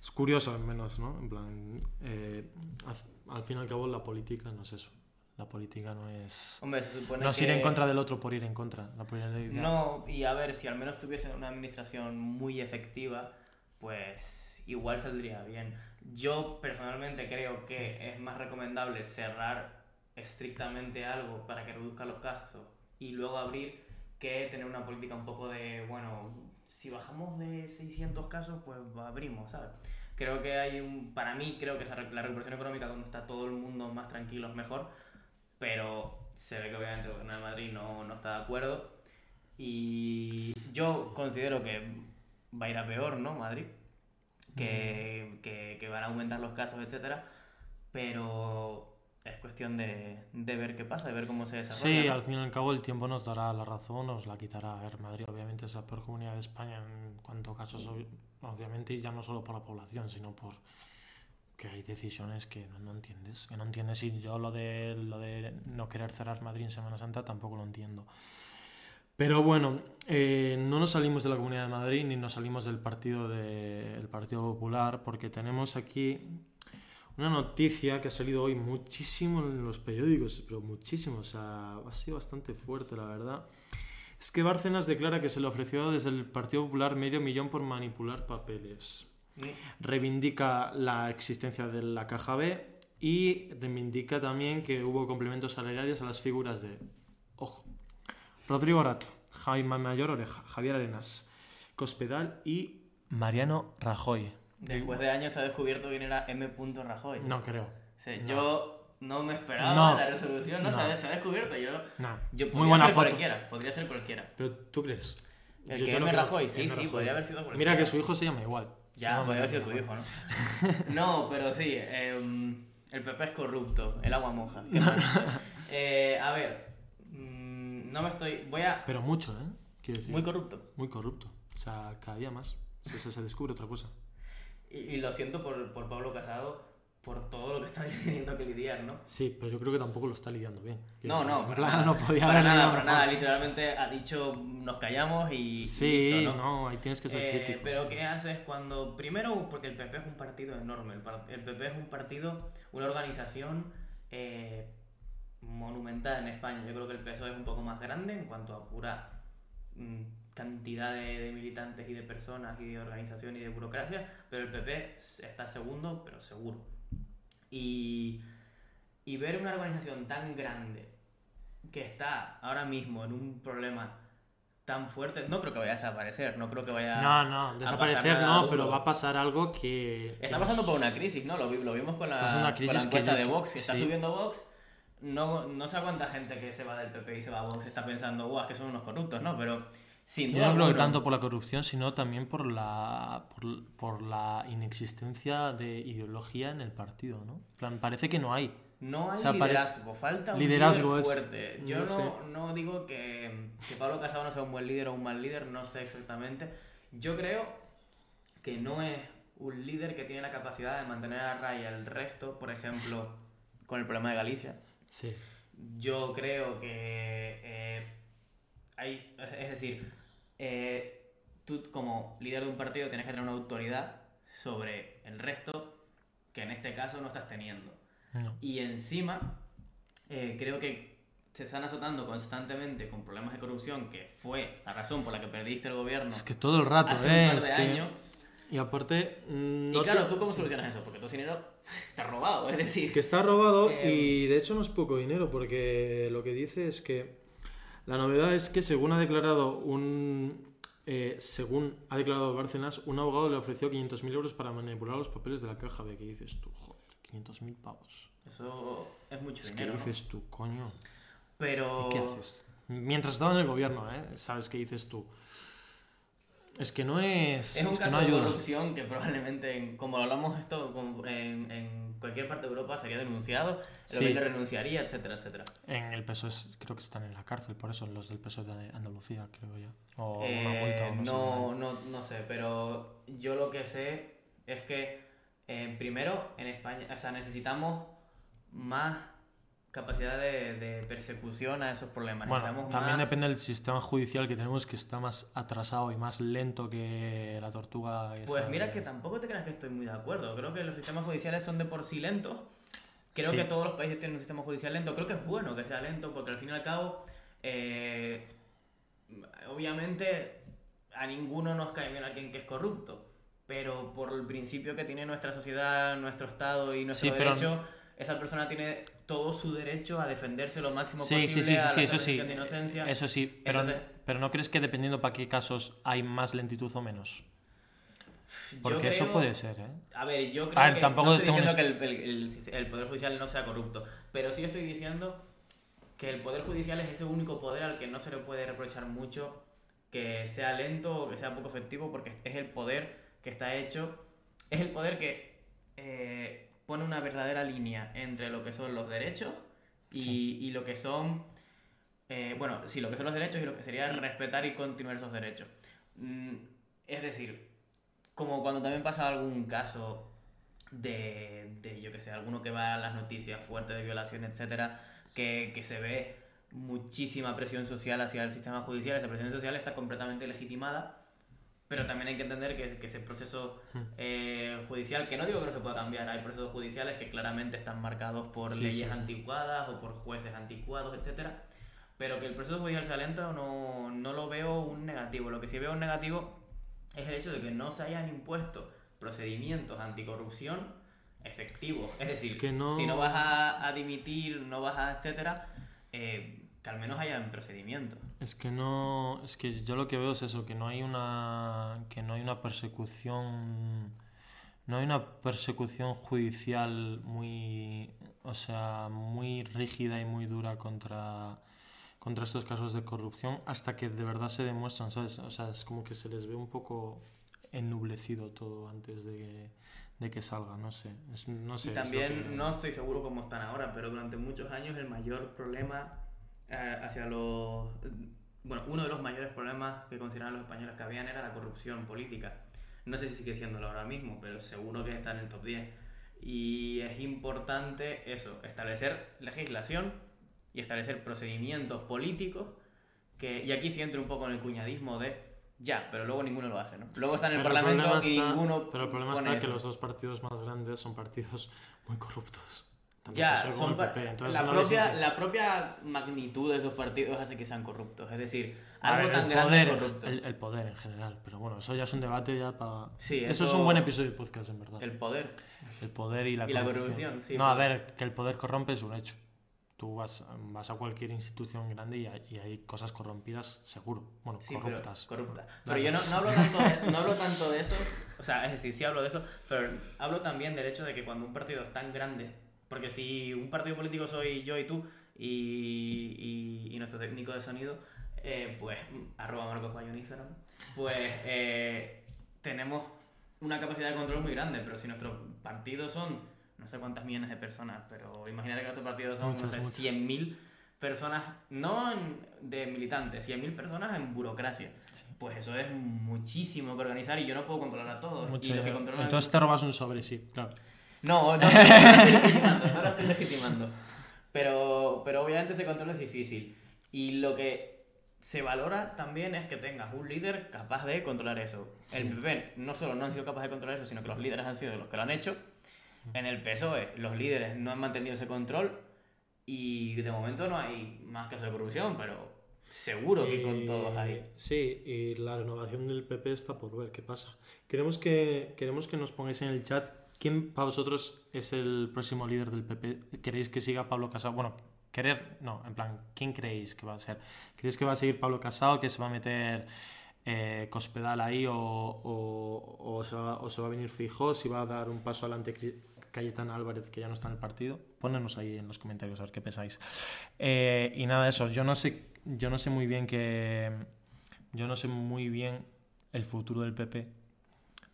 es curioso al menos, ¿no? En plan, eh, al, al fin y al cabo la política no es eso. La política no es... Hombre, se supone No es que... ir en contra del otro por ir en contra. La política- No, y a ver, si al menos tuviesen una administración muy efectiva, pues igual saldría bien. Yo personalmente creo que es más recomendable cerrar estrictamente algo para que reduzca los casos y luego abrir que tener una política un poco de, bueno, si bajamos de 600 casos, pues abrimos, ¿sabes? Creo que hay un, para mí creo que la recuperación económica donde está todo el mundo más tranquilo es mejor, pero se ve que obviamente el gobierno de Madrid no, no está de acuerdo y yo considero que va a ir a peor, ¿no? Madrid, que, que, que van a aumentar los casos, etcétera, pero es cuestión de, de ver qué pasa, de ver cómo se desarrolla. Sí, ¿no? al fin y al cabo el tiempo nos dará la razón, nos la quitará. A ver, Madrid obviamente es la peor comunidad de España en cuanto a casos, ob- obviamente, y ya no solo por la población, sino por que hay decisiones que no, no entiendes. Que no entiendes y yo lo de, lo de no querer cerrar Madrid en Semana Santa tampoco lo entiendo. Pero bueno, eh, no nos salimos de la Comunidad de Madrid ni nos salimos del partido, de, el partido Popular porque tenemos aquí una noticia que ha salido hoy muchísimo en los periódicos, pero muchísimo, o sea, ha sido bastante fuerte, la verdad. Es que Bárcenas declara que se le ofreció desde el Partido Popular medio millón por manipular papeles. Mm. Reivindica la existencia de la caja B y reivindica también que hubo complementos salariales a las figuras de, ojo, Rodrigo Rato, Jaime Mayor Oreja, Javier Arenas, Cospedal y Mariano Rajoy. Después de años se ha descubierto quién era M. Rajoy. No creo. No. Yo no me esperaba No. la resolución, no, No. Se, ha, se ha descubierto. Yo, Nah, yo muy podría buena ser foto. cualquiera, podría ser cualquiera. Pero tú crees. El Yo- que yo no M. Rajoy, sí, M. sí, podría haber sido cualquiera. Mira que su hijo se llama igual. Ya, podría haber sido su hijo, ¿no? no, pero sí, em, el PP es corrupto, el agua moja. Eh, a ver, no me estoy. Voy a. Pero mucho, ¿eh? Quiero decir. Muy corrupto. Muy corrupto. O sea, cada día más. Se, se, se descubre otra cosa. Y, y lo siento por, por Pablo Casado, por todo lo que está teniendo que lidiar, ¿no? Sí, pero yo creo que tampoco lo está lidiando bien. No, no, En para nada, no podía para nada, para nada. Literalmente ha dicho nos callamos y, y Sí, listo, ¿no? ¿no? ahí tienes que ser Eh, crítico. pero ¿qué haces cuando... Primero, porque el PP es un partido enorme. El, el PP es un partido, una organización eh, monumental en España. Yo creo que el PSOE es un poco más grande en cuanto a pura mm, cantidad de, de militantes y de personas y de organización y de burocracia, pero el PP está segundo, pero seguro. Y, y ver una organización tan grande que está ahora mismo en un problema tan fuerte, no creo que vaya a desaparecer, no creo que vaya No, no, desaparecer no, pero va a pasar algo que... que Está nos- pasando por una crisis, ¿no? Lo, lo vimos con la, Está con la encuesta de Vox. que está sí. subiendo Vox. No, no sé a cuánta gente que se va del PP y se va a Vox está pensando, guau, es que son unos corruptos, ¿no? Pero sin Yo duda. no que alguna, tanto por la corrupción, sino también por la, por, por la inexistencia de ideología en el partido, ¿no? Plan, parece que no hay. No hay O sea, parece- liderazgo, falta un Liderazgo líder es- fuerte. Yo no no digo que, que Pablo Casado no sea un buen líder o un mal líder, no sé exactamente. Yo creo que no es un líder que tiene la capacidad de mantener a raya el resto, por ejemplo, con el problema de Galicia. Sí. Yo creo que eh, hay, es decir, eh, tú como líder de un partido tienes que tener una autoridad sobre el resto que en este caso no estás teniendo. No. Y encima, eh, creo que se están azotando constantemente con problemas de corrupción, que fue la razón por la que perdiste el gobierno Es que todo el rato, hace ¿eh? un par Es de que- años. Y aparte. mm, Y no claro, te- ¿tú cómo solucionas eso? Porque tu dinero está robado, es decir... Es que está robado Eh, y de hecho no es poco dinero, porque lo que dice es que la novedad es que según ha declarado un. eh, según ha declarado Bárcenas, un abogado le ofreció 500.000 euros para manipular los papeles de la caja B. ¿Qué dices tú? Joder, 500.000 pavos. Eso es mucho Es dinero, ¿no? dices tú, coño. Pero... ¿Y qué haces? Mientras estaba en el gobierno, ¿eh? ¿Sabes qué dices tú? Es que no es. Es un es que caso no de corrupción que probablemente, en- como hablamos esto en, en cualquier parte de Europa, sería denunciado, el Sí. renunciaría, etcétera, etcétera. En el PSOE creo que están en la cárcel, por eso los del PSOE de Andalucía, creo yo. O una Eh, multa o no, sé. no, no, no sé, pero yo lo que sé es que eh, primero en España, o sea, necesitamos más capacidad de, de persecución a esos problemas. Bueno, necesitamos también más... depende del sistema judicial que tenemos, que está más atrasado y más lento que la tortuga. esa Pues mira de- que tampoco te creas que estoy muy de acuerdo. Creo que los sistemas judiciales son de por sí lentos. Creo Sí. que todos los países tienen un sistema judicial lento. Creo que es bueno que sea lento porque al fin y al cabo, eh, obviamente a ninguno nos cae bien alguien que es corrupto. Pero por el principio que tiene nuestra sociedad, nuestro Estado y nuestro Sí, pero- derecho, esa persona tiene todo su derecho a defenderse lo máximo Sí, posible sí, sí, a la eso de inocencia. Eso sí, pero, Entonces- pero ¿no crees que dependiendo para qué casos hay más lentitud o menos? Porque eso creo- puede ser, ¿eh? A ver, yo creo ver, que tampoco no estoy un diciendo que el, el- el- el Poder Judicial no sea corrupto, pero sí estoy diciendo que el Poder Judicial es ese único poder al que no se le puede reprochar mucho que sea lento o que sea poco efectivo, porque es el poder que está hecho, es el poder que eh, pone una verdadera línea entre lo que son los derechos y, Sí. y lo que son, eh, bueno, sí, lo que son los derechos y lo que sería respetar y continuar esos derechos. Mm, es decir, como cuando también pasa algún caso de, de, yo que sé, alguno que va a las noticias fuertes de violación, etcétera, que, que se ve muchísima presión social hacia el sistema judicial, esa presión social está completamente legitimada, pero también hay que entender que, que ese proceso Hmm. eh, judicial, que no digo que no se pueda cambiar, hay procesos judiciales que claramente están marcados por Sí, leyes sí, anticuadas o por jueces anticuados, etcétera, pero que el proceso judicial sea lento no, no lo veo un negativo. Lo que sí veo un negativo es el hecho de que no se hayan impuesto procedimientos anticorrupción efectivos. Es decir, que no- si no vas a, a dimitir, no vas a, etcétera, eh, que al menos hayan procedimientos. Es que no, es que yo lo que veo es eso, que no hay una, que no hay una persecución, no hay una persecución judicial muy, o sea, muy rígida y muy dura contra, contra estos casos de corrupción hasta que de verdad se demuestran, ¿sabes? O sea, es como que se les ve un poco ennublecido todo antes de que, de que salga, no sé, es- no sé. Y también que- no estoy seguro cómo están ahora, pero durante muchos años el mayor problema eh, hacia los... Bueno, uno de los mayores problemas que consideraban los españoles que habían era la corrupción política. No sé si sigue siéndolo ahora mismo, pero seguro que está en el top 10. Y es importante eso, establecer legislación y establecer procedimientos políticos que, y aquí sí entra un poco en el cuñadismo de ya, pero luego ninguno lo hace, ¿no? Luego está en el Pero Parlamento problema y está- ninguno Pero el problema pone está que eso. los dos partidos más grandes son partidos muy corruptos. Ya, son PP. Entonces la, propia, la propia magnitud de esos partidos hace que sean corruptos. Es decir, A algo ver, tan el grande poder, es corrupto. el, el poder en general. Pero bueno, eso ya es un debate ya para... Sí, eso... es eso- un buen episodio de podcast, en verdad. El poder. El poder y la y la corrupción. corrupción, sí, no, a pero- ver, que el poder corrompe es un hecho. Tú vas, vas a cualquier institución grande y hay, y hay cosas corrompidas, seguro. Bueno, Sí, corruptas. pero corrupta. Pero yo no, no hablo tanto de, no hablo tanto de eso. O sea, es decir, sí hablo de eso, pero hablo también del hecho de que cuando un partido es tan grande, porque si un partido político soy yo y tú y, y- y nuestro técnico de sonido, eh, pues arroba Marcos Bayo en Instagram, pues eh, tenemos una capacidad de control muy grande, pero si nuestros partidos son no sé cuántas millones de personas, pero imagínate que nuestros partidos son, Muchas, no sé, muchas. 100.000 personas, no en- de militantes, 100.000 personas en burocracia. Pues eso es muchísimo que organizar y yo no puedo controlar a todos. Mucho y los que dinero. controlan- Entonces te robas un sobre, sí, claro. No, no lo estoy legitimando, no lo estoy legitimando. Pero, pero obviamente ese control es difícil. Y lo que se valora también es que tengas un líder capaz de controlar eso. Sí. El PP no solo no han sido capaces de controlar eso, sino que los líderes han sido los que lo han hecho. En el PSOE, E, los líderes no han mantenido ese control y de momento no hay más casos de corrupción, pero seguro que con todos hay. Sí, y la renovación del PP está por ver qué pasa. Queremos que, queremos que nos pongáis en el chat quién para vosotros es el próximo líder del PP. ¿Queréis que siga Pablo Casado? Bueno, querer, no, en plan, ¿quién creéis que va a ser? ¿Creéis que va a seguir Pablo Casado, que se va a meter eh, Cospedal ahí o, o, o se va, o se va a venir Fijó, si va a dar un paso adelante Cayetana Álvarez, que ya no está en el partido? Ponednos ahí en los comentarios a ver qué pensáis. Eh, y nada, eso, yo no sé, yo no sé muy bien que. Yo no sé muy bien el futuro del PP,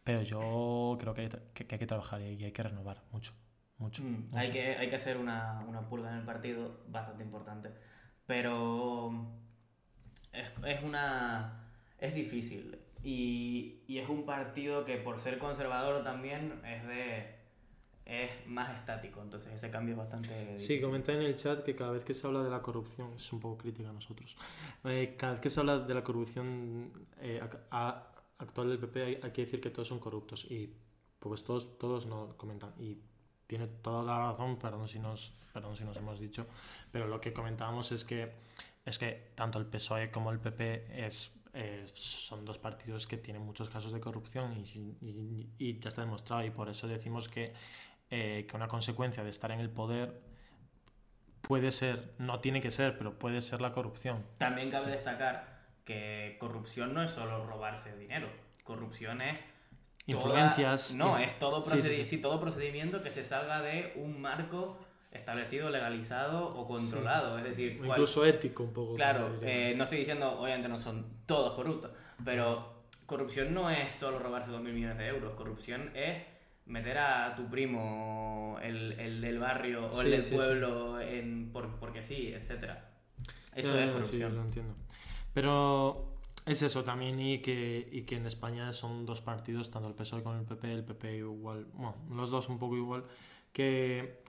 pero yo creo que hay que, que hay que trabajar y hay que renovar mucho. Mucho. Mm, mucho. hay, que, hay que hacer una, una purga en el partido bastante importante. Pero es, es una. es difícil. Y, y es un partido que por ser conservador también es de. es más estático. Entonces ese cambio es bastante. Sí, difícil. comenta en el chat que cada vez que se habla de la corrupción, es un poco crítica a nosotros, eh, cada vez que se habla de la corrupción eh, ac- a- actual del PP hay, hay que decir que todos son corruptos y pues todos, todos no comentan. Y tiene toda la razón, perdón si, nos, perdón si nos hemos dicho, pero lo que comentábamos es que, es que tanto el PSOE como el PP es, eh, son dos partidos que tienen muchos casos de corrupción y, y- y ya está demostrado. Y por eso decimos que, eh, que una consecuencia de estar en el poder puede ser, no tiene que ser, pero puede ser la corrupción. También cabe destacar que corrupción no es solo robarse dinero. Corrupción es. toda- Influencias. no, inf- es todo, Sí, sí, todo procedimiento que se salga de un marco establecido, legalizado o controlado. Es decir, Incluso ético un poco. Claro, eh, no estoy diciendo, obviamente no son todos corruptos, pero corrupción no es solo robarse 2.000 millones de euros. Corrupción es meter a tu primo, el, el del barrio o el del pueblo en, por- porque sí, etcétera. Eso Ya, es corrupción. Lo entiendo. Pero es eso también y que, y que en España son dos partidos, tanto el PSOE como el PP, el PP igual, bueno, los dos un poco igual, que,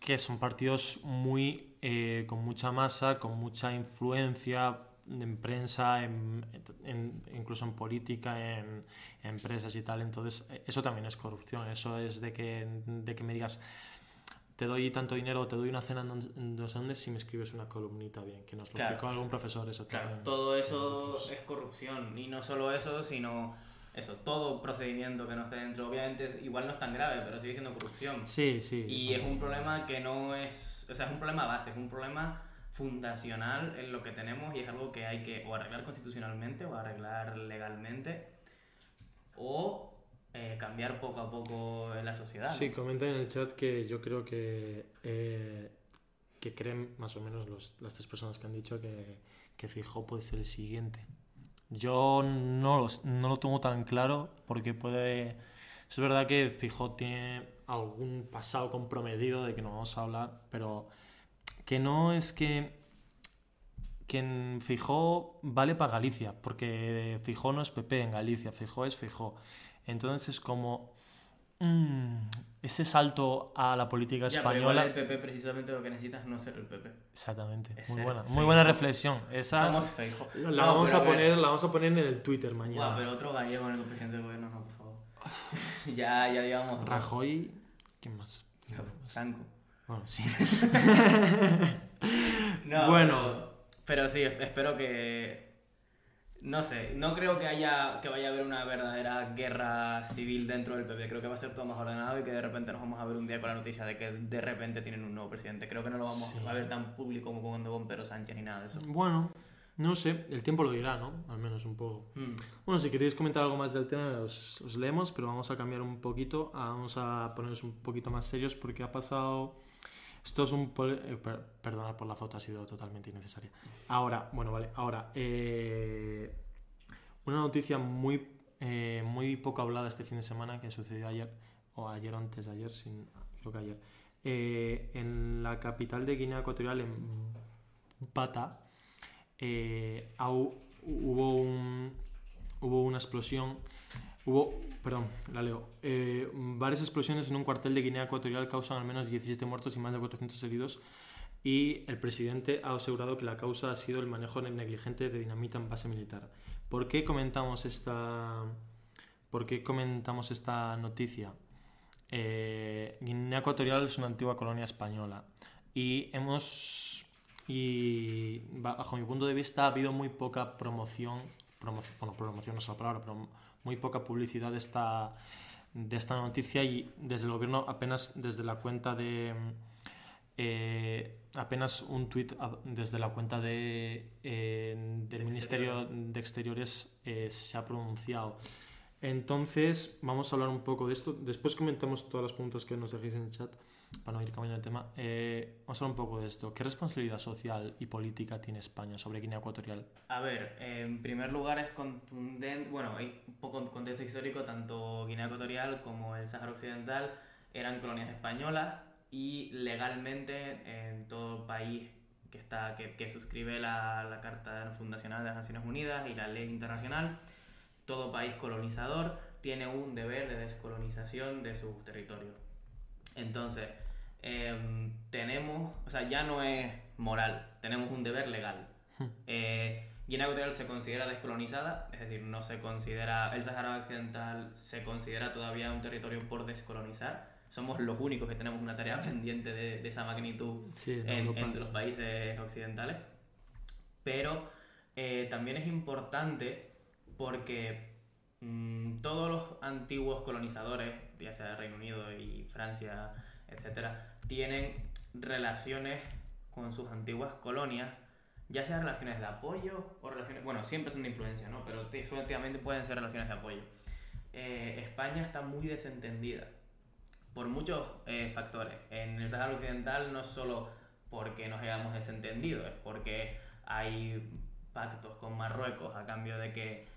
que son partidos muy eh, con mucha masa, con mucha influencia en prensa, en, en- incluso en política, en, en empresas y tal. Entonces, eso también es corrupción. Eso es de que, de que me digas, te doy tanto dinero o te doy una cena en no sé dónde si me escribes una columnita bien, que nos lo Claro. algún profesor eso Claro, también. todo eso Nosotros. es corrupción. Y no solo eso, sino eso, todo procedimiento que no esté dentro. Obviamente, igual no es tan grave, pero sigue siendo corrupción. Sí, sí. Y es un problema que no es, o sea, es un problema base, es un problema fundacional en lo que tenemos y es algo que hay que o arreglar constitucionalmente o arreglar legalmente o eh, cambiar poco a poco en la sociedad. ¿no? Sí, comenta en el chat que yo creo que, eh, que creen más o menos los- las tres personas que han dicho que, que Fijó puede ser el siguiente. Yo no, los- no lo tengo tan claro porque puede... Es verdad que Fijó tiene algún pasado comprometido de que no vamos a hablar, pero que no es que... Que en Fijó vale para Galicia, porque Fijó no es PP en Galicia, Fijó es Fijó. Entonces es como mm, ese salto a la política Ya, pero igual española. el PP precisamente lo que necesita es no ser el PP. Exactamente, Es muy buena, muy buena reflexión. Esa Somos Feijóo. la, No, vamos a poner, la vamos a poner en el Twitter mañana. Buah, pero otro gallego en el presidente del gobierno, no, por favor. ya, ya llevamos. dos. Rajoy, ¿quién más? Franco. Bueno, sí. No, Bueno. Pero, pero sí, es- espero que. No sé, no creo que haya que vaya a haber una verdadera guerra civil dentro del PP. Creo que va a ser todo más ordenado y que de repente nos vamos a ver un día con la noticia de que de repente tienen un nuevo presidente. Creo que no lo vamos Sí. a ver tan público como cuando con Pedro Sánchez ni nada de eso. Bueno, no sé, el tiempo lo dirá, ¿no? Al menos un poco. Mm. Bueno, si queréis comentar algo más del tema, os, os leemos, pero vamos a cambiar un poquito, ah, vamos a ponernos un poquito más serios porque ha pasado... Esto es un... eh, per- por la foto, ha sido totalmente innecesaria. Ahora, bueno, vale, ahora... eh, una noticia muy, eh, muy poco hablada este fin de semana que sucedió ayer, o ayer o antes de ayer, creo que ayer, eh, en la capital de Guinea Ecuatorial, en Bata, hubo, un, hubo una explosión, hubo, perdón, la leo, eh, varias explosiones en un cuartel de Guinea Ecuatorial causan al menos 17 muertos y más de 400 heridos y el presidente ha asegurado que la causa ha sido el manejo negligente de dinamita en base militar. ¿Por qué comentamos esta, por qué comentamos esta noticia? Eh, Guinea Ecuatorial es una antigua colonia española y hemos y bajo mi punto de vista ha habido muy poca promoción, promoción bueno, promoción no es la palabra, pero muy poca publicidad de esta, de esta noticia y desde el gobierno apenas desde la cuenta de eh, apenas un tuit desde la cuenta de, eh, del Ministerio de Exteriores eh, se ha pronunciado. Entonces, vamos a hablar un poco de esto. Después comentamos todas las preguntas que nos dejéis en el chat para no ir cambiando el tema. vamos a hablar un poco de esto. ¿Qué responsabilidad social y política tiene España sobre Guinea Ecuatorial? A ver, en primer lugar es contundente, bueno, hay un poco contexto histórico, tanto Guinea Ecuatorial como el Sáhara Occidental eran colonias españolas y legalmente en todo país que, está, que, que suscribe la, la, Carta Fundacional de las Naciones Unidas y la ley internacional, todo país colonizador tiene un deber de descolonización de sus territorios. Entonces, em, tenemos, o sea, ya no es moral, tenemos un deber legal. Hmm. Eh, Guinea Ecuatorial se considera descolonizada, es decir, no se considera, el Sahara Occidental se considera todavía un territorio por descolonizar, somos los únicos que tenemos una tarea pendiente de, esa magnitud en, los países occidentales. Pero eh, también es importante porque mm, todos los antiguos colonizadores, ya sea Reino Unido y Francia, etcétera, tienen relaciones con sus antiguas colonias, ya sean relaciones de apoyo o relaciones, bueno, siempre son de influencia, ¿no? Pero últimamente pueden ser relaciones de apoyo. Eh, España está muy desentendida por muchos eh, factores. En el Sahara Occidental no es solo porque nos hayamos desentendido, es porque hay pactos con Marruecos a cambio de que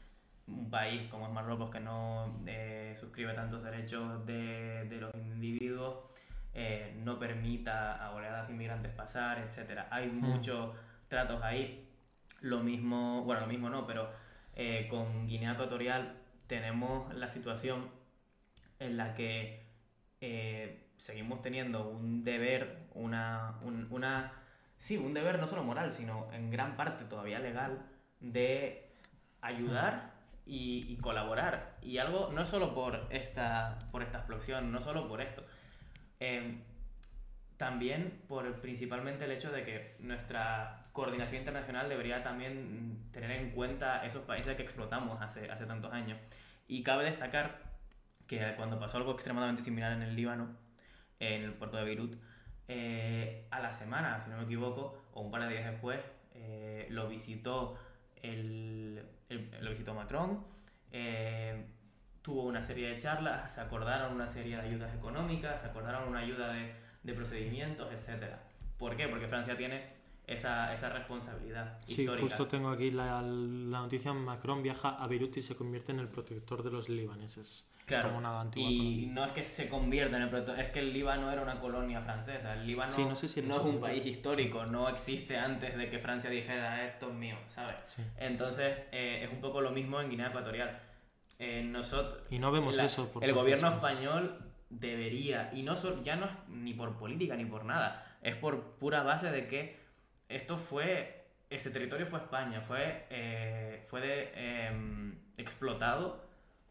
un país como es Marruecos que no eh, suscribe tantos derechos de, de los individuos eh, no permita a oleadas inmigrantes pasar, etc. Hay hmm. muchos tratos ahí. Lo mismo, bueno, lo mismo no, pero con Guinea Ecuatorial tenemos la situación en la que eh, seguimos teniendo un deber, una, un, una... Sí, un deber no solo moral, sino en gran parte todavía legal de ayudar y, colaborar. Y algo, no solo por esta, por esta explosión, no solo por esto. Em, también por principalmente el hecho de que nuestra coordinación internacional debería también tener en cuenta esos países que explotamos hace, hace tantos años. Y cabe destacar que cuando pasó algo extremadamente similar en el Líbano, en el puerto de Beirut, eh, a la semana, si no me equivoco, o un par de días después, eh, lo visitó el, lo visitó Macron, eh, tuvo una serie de charlas, se acordaron una serie de ayudas económicas, se acordaron una ayuda de, de procedimientos, etc. ¿Por qué? Porque Francia tiene esa, esa responsabilidad. Sí, justo tengo aquí la, la, noticia, Macron viaja a Beirut y se convierte en el protector de los libaneses. Claro, y no es que se convierta en el protector, es que el Líbano era una colonia francesa, el Líbano no, es un país histórico, no existe antes de que Francia dijera esto es mío, ¿sabes? Entonces eh, es un poco lo mismo en Guinea Ecuatorial. Eh, nosotros, y no vemos eso. el gobierno español debería, y no ya no es ni por política ni por nada, es por pura base de que esto fue, ese territorio fue España, fue, eh, fue de, em, explotado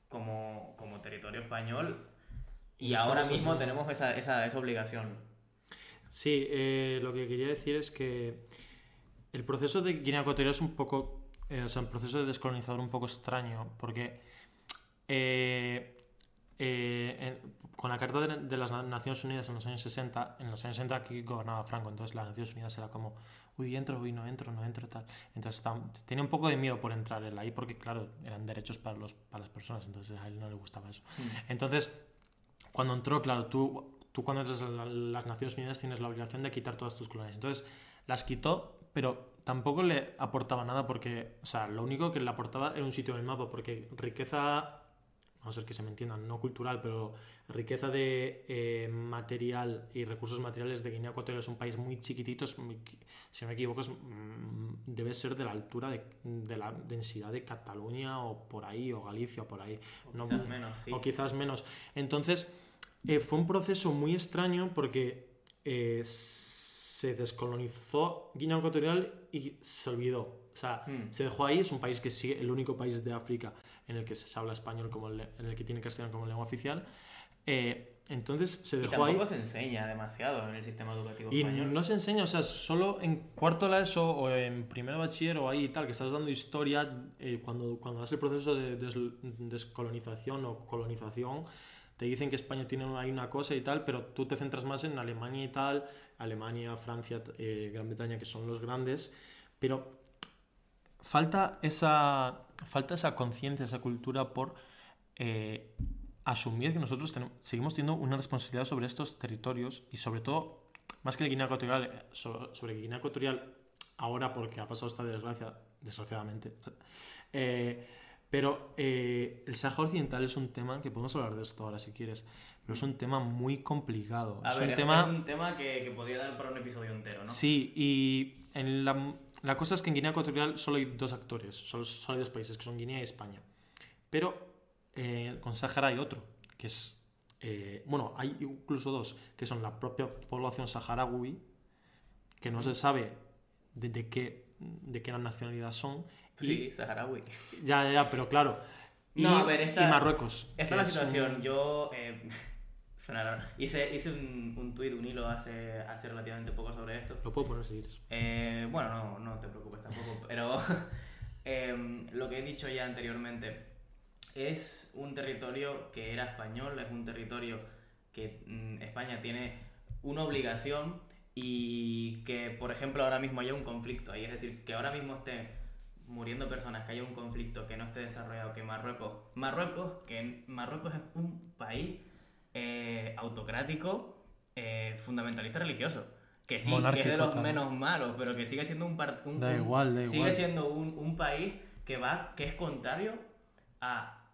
como, como, territorio español y ahora mismo tenemos esa, esa, esa, obligación. Sí, eh, lo que quería decir es que el proceso de Guinea Ecuatorial es un poco, o sea, un proceso de descolonizador un poco extraño, porque con la Carta de, de, las Naciones Unidas en los años 60, en los años 60 aquí gobernaba Franco, entonces las Naciones Unidas era como uy, entro, uy, no entro, no entro, tal. Entonces tenía un poco de miedo por entrar él ahí porque, claro, eran derechos para, los, para las personas, entonces a él no le gustaba eso. Mm. Entonces, cuando entró, claro, tú, tú cuando entras a las Naciones Unidas tienes la obligación de quitar todas tus colonias. Entonces, las quitó, pero tampoco le aportaba nada porque, o sea, lo único que le aportaba era un sitio en el mapa, porque riqueza a ser que se me entienda, no cultural, pero riqueza de eh, material y recursos materiales de Guinea Ecuatorial es un país muy chiquitito, si no me equivoco, mm, debe ser de la altura de, la densidad de Cataluña o por ahí, o Galicia o por ahí. O quizás menos, sí. O quizás menos. Entonces, eh, fue un proceso muy extraño porque eh, se descolonizó Guinea Ecuatorial y se olvidó. O sea, hmm. se dejó ahí, es un país que sigue, el único país de África en el que se habla español, como en el que tiene castellano como lengua oficial. Eh, entonces se dejó y tampoco ahí. se enseña demasiado en el sistema educativo y español. no se enseña, o sea, solo en cuarto la ESO o en primero bachiller o ahí y tal, que estás dando historia, eh, cuando, cuando das el proceso de descolonización o colonización, te dicen que España tiene ahí una cosa y tal, pero tú te centras más en Alemania y tal, Alemania, Francia, eh, Gran Bretaña, que son los grandes, pero falta esa, falta esa conciencia, esa cultura por asumir que nosotros tenemos, seguimos teniendo una responsabilidad sobre estos territorios y sobre todo, más que el Guinea Ecuatorial, eh, sobre Guinea Ecuatorial ahora porque ha pasado esta desgracia, desgraciadamente. Eh, pero eh, el Sáhara Occidental es un tema que podemos hablar de esto ahora si quieres, pero es un tema muy complicado. es un tema, un tema que, que, podría dar para un episodio entero, ¿no? Sí, y en la, la cosa es que en Guinea Ecuatorial solo hay dos actores, solo, solo hay dos países, que son Guinea y España. Pero eh, con Sahara hay otro, que es, eh, bueno, hay incluso dos, que son la propia población saharaui, que no se sabe de, qué, de qué nacionalidad son. Sí, saharaui. Ya, ya, pero claro. Y, no, a ver, esta, y Marruecos. Esta es la situación. Yo eh, hice, hice un, un tuit, un hilo hace, hace relativamente poco sobre esto. Lo puedo poner si quieres. Eh, bueno, no, no te preocupes tampoco. Pero em, lo que he dicho ya anteriormente es un territorio que era español, es un territorio que mm, España tiene una obligación y que, por ejemplo, ahora mismo haya un conflicto ahí, es decir, que ahora mismo esté muriendo personas, que haya un conflicto que no esté desarrollado, que Marruecos, Marruecos, que Marruecos es un país eh, autocrático, eh, fundamentalista religioso, que sí, que es de los menos malos, pero que sigue siendo un, un, da igual, sigue siendo un, un país que va, que es contrario a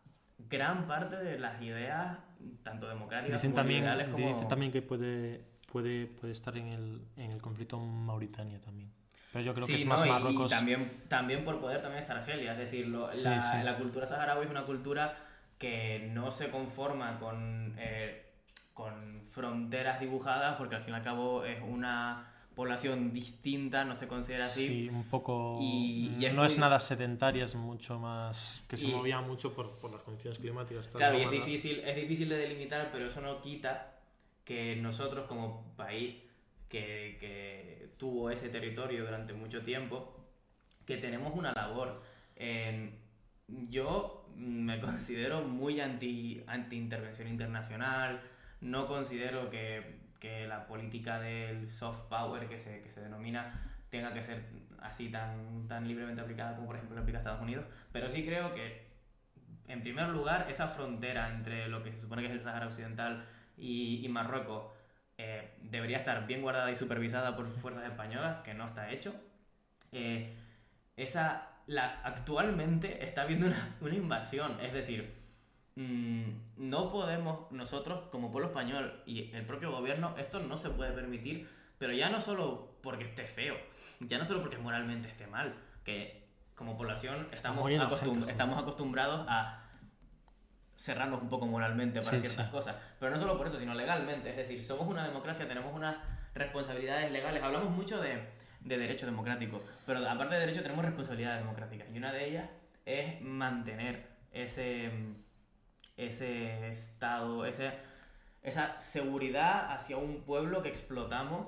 gran parte de las ideas, tanto democráticas como también, liberales como... Dicen también que puede, puede, puede estar en el, en el conflicto Mauritania también. Pero yo creo que es más Marruecos. Y también, también por poder también está Argelia. Es decir, la, la, cultura saharaui es una cultura que no se conforma con, eh, con fronteras dibujadas, porque al fin y al cabo es una población distinta, no se considera así. Sí, un poco... Y, no es, nada sedentaria, es mucho más... que se movía mucho por, por, las condiciones climáticas. Claro, y es difícil, es difícil de delimitar, pero eso no quita que nosotros como país que, que tuvo ese territorio durante mucho tiempo, que tenemos una labor. yo me considero muy anti, anti intervención internacional, no considero que que la política del soft power que se, que se denomina tenga que ser así tan, tan libremente aplicada como por ejemplo se aplica Estados Unidos, pero sí creo que en primer lugar esa frontera entre lo que se supone que es el Sahara Occidental y, y Marruecos eh, debería estar bien guardada y supervisada por fuerzas españolas, que no está hecho. Eh, esa, la, actualmente está habiendo una, una invasión, es decir, Mm, no podemos nosotros como pueblo español y el propio gobierno, esto no se puede permitir, pero ya no solo porque esté feo, ya no solo porque moralmente esté mal, que como población estamos, estamos acostumbrados a cerrarnos un poco moralmente para ciertas cosas, pero no solo por eso, sino legalmente, es decir, somos una democracia, tenemos unas responsabilidades legales, hablamos mucho de, de derecho democrático, pero aparte de derecho tenemos responsabilidades democráticas y una de ellas es mantener ese ese estado, ese, esa seguridad hacia un pueblo que explotamos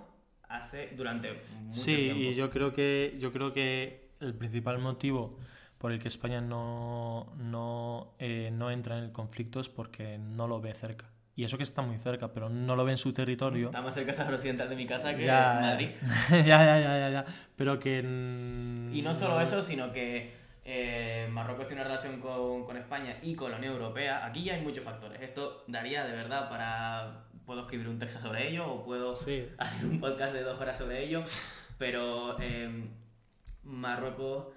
hace durante mucho sí, tiempo. Sí, y yo creo que yo creo que el principal motivo por el que España no, no, eh, no entra en el conflicto es porque no lo ve cerca. Y eso que está muy cerca, pero no lo ve en su territorio. Está más cerca de occidental de mi casa que Madrid. ya, ya, ya, ya, ya. Pero que... Y no solo eso, sino que eh, Marruecos tiene una relación con, con, España y con la Unión Europea. Aquí ya hay muchos factores. Esto daría de verdad para... Puedo escribir un texto sobre ello o puedo hacer un podcast de dos horas sobre ello. Pero eh, Marruecos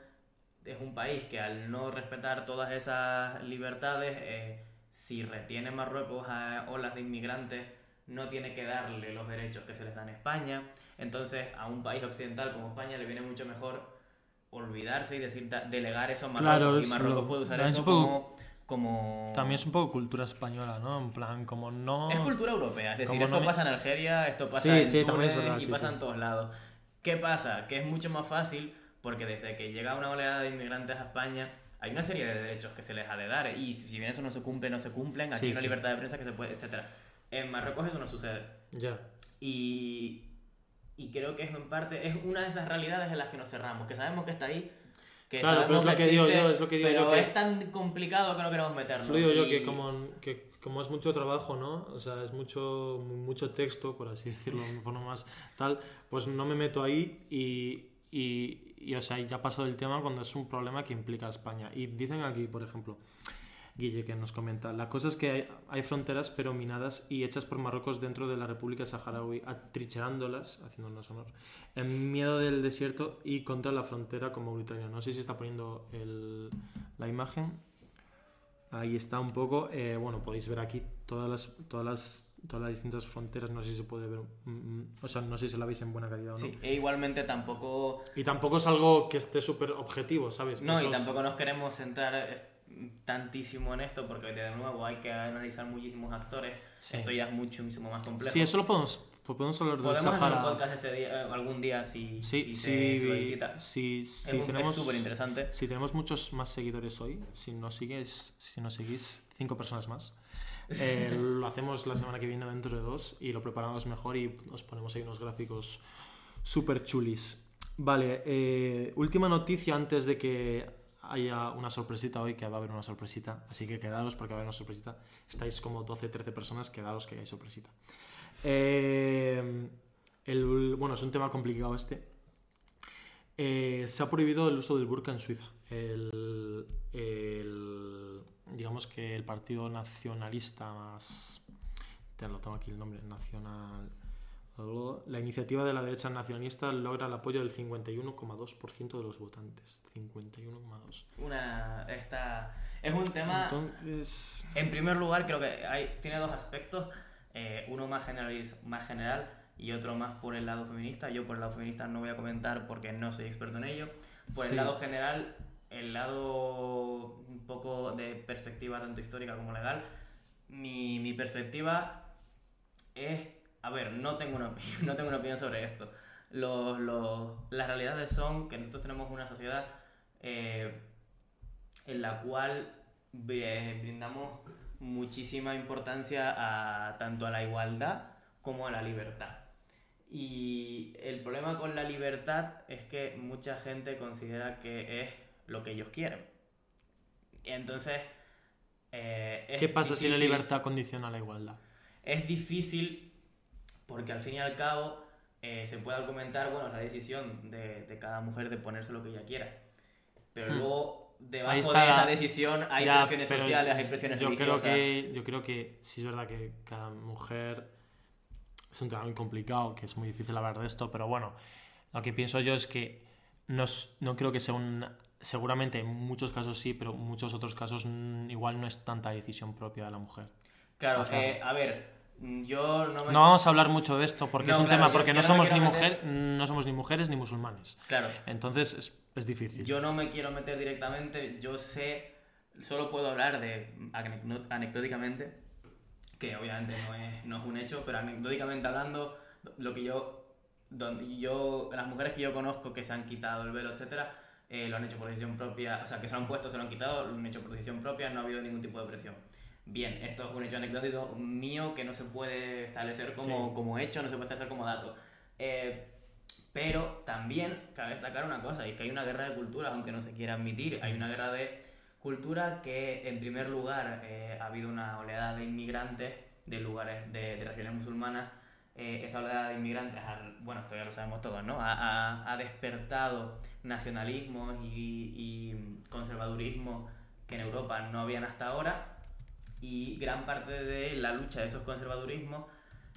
es un país que al no respetar todas esas libertades eh, si retiene Marruecos a olas de inmigrantes, no tiene que darle los derechos que se les dan en España. Entonces, a un país occidental como España le viene mucho mejor olvidarse y decir delegar eso a Marruecos. y Marruecos puede usar eso como, como, También es un poco cultura española, ¿no? En plan, como no... Es cultura europea, es decir, esto pasa en Algeria, esto pasa en Túnez y pasa en todos lados. ¿Qué pasa? Que es mucho más fácil porque desde que llega una oleada de inmigrantes a España hay una serie de derechos que se les ha de dar y si bien eso no se cumple, no se cumplen, aquí hay una libertad de prensa que se puede, etc. En Marruecos eso no sucede. Ya. Y, y creo que es en parte, es una de esas realidades en las que nos cerramos, que sabemos que está ahí, que claro, pero es lo que, digo yo, es lo que digo pero yo es tan complicado que no queremos meternos. Lo digo yo que como, que como es mucho trabajo, ¿no? O sea, es mucho, mucho texto, por así decirlo de forma más tal, pues no me meto ahí y, y, y, o sea, ya paso del tema cuando es un problema que implica a España. Y dicen aquí, por ejemplo, Guille, que nos comenta. La cosa es que hay, fronteras pero minadas y hechas por Marruecos dentro de la República Saharaui, atrincherándolas, haciéndonos honor, en miedo del desierto y contra la frontera con Mauritania. No sé si está poniendo la imagen. Ahí está un poco. Eh, bueno, podéis ver aquí todas las, todas las todas las distintas fronteras, no sé si se puede ver, mm, mm, o sea, no sé si la veis en buena calidad o no. Sí, e igualmente tampoco... Y tampoco es algo que esté súper objetivo, ¿sabes? No, y tampoco nos queremos centrar tantísimo en esto porque de nuevo hay que analizar muchísimos actores. Esto ya es muchísimo más complejo. Sí, eso lo podemos, podemos hablar del Podemos hacer un podcast este día, eh, algún día si, sí, si sí, se solicita. Sí, sí, es, tenemos, súper interesante. Si tenemos muchos más seguidores hoy, si nos sigues, si nos seguís cinco personas más, eh, lo hacemos la semana que viene dentro de dos y lo preparamos mejor y nos ponemos ahí unos gráficos súper chulis. Vale, eh, última noticia antes de que haya una sorpresita hoy, que va a haber una sorpresita. Así que quedaros porque va a haber una sorpresita. Estáis como 12, 13 personas, quedaros que hay sorpresita. Eh, el, bueno, es un tema complicado este. Eh, se ha prohibido el uso del burka en Suiza. El, digamos que el partido nacionalista más... Te lo tengo aquí el nombre, nacional la iniciativa de la derecha nacionalista logra el apoyo del 51,2% de los votantes. 51,2%. Una, esta, es un tema... En primer lugar, creo que hay, tiene dos aspectos. Eh, uno más, más general y otro más por el lado feminista. Yo por el lado feminista no voy a comentar porque no soy experto en ello. Por el lado general, el lado un poco de perspectiva tanto histórica como legal, mi, mi perspectiva es a ver, no tengo una no tengo una opinión sobre esto. Los, los, las realidades son que nosotros tenemos una sociedad eh, en la cual brindamos muchísima importancia a, tanto a la igualdad como a la libertad. Y el problema con la libertad es que mucha gente considera que es lo que ellos quieren. Entonces... Eh, ¿Qué pasa si la libertad condiciona la igualdad? Es difícil porque al fin y al cabo eh, se puede argumentar, bueno, la decisión de, de, cada mujer de ponerse lo que ella quiera. Pero hmm. luego, debajo de esa decisión hay presiones sociales, hay presiones yo Creo que, yo creo que sí es verdad que cada mujer es un tema muy complicado, que es muy difícil hablar de esto, pero bueno, lo que pienso yo es que no, no creo que sea un... Seguramente en muchos casos sí, pero en muchos otros casos mm, igual no es tanta decisión propia de la mujer. Claro, eh, a ver, yo no, no vamos a hablar mucho de esto porque es un tema, porque no somos, ni mujer, no somos ni mujeres ni musulmanes. Claro. Entonces es, es, difícil. Yo no me quiero meter directamente, yo sé, solo puedo hablar de, anecdóticamente, que obviamente no es, no es un hecho, pero anecdóticamente hablando, lo que yo, donde yo, las mujeres que yo conozco que se han quitado el velo, etcétera, eh, lo han hecho por decisión propia, o sea, que se lo han puesto, se lo han quitado, lo han hecho por decisión propia, no ha habido ningún tipo de presión. Bien, esto es un hecho anecdótico mío que no se puede establecer como, como hecho, no se puede establecer como dato. Eh, pero también cabe destacar una cosa, y que hay una guerra de culturas, aunque no se quiera admitir, hay una guerra de cultura que en primer lugar eh, ha habido una oleada de inmigrantes de lugares, de, regiones musulmanas, eh, esa oleada de inmigrantes, bueno, esto ya lo sabemos todos, ¿no? Ha, ha, despertado nacionalismos y, y conservadurismo que en Europa no habían hasta ahora y gran parte de la lucha de esos conservadurismos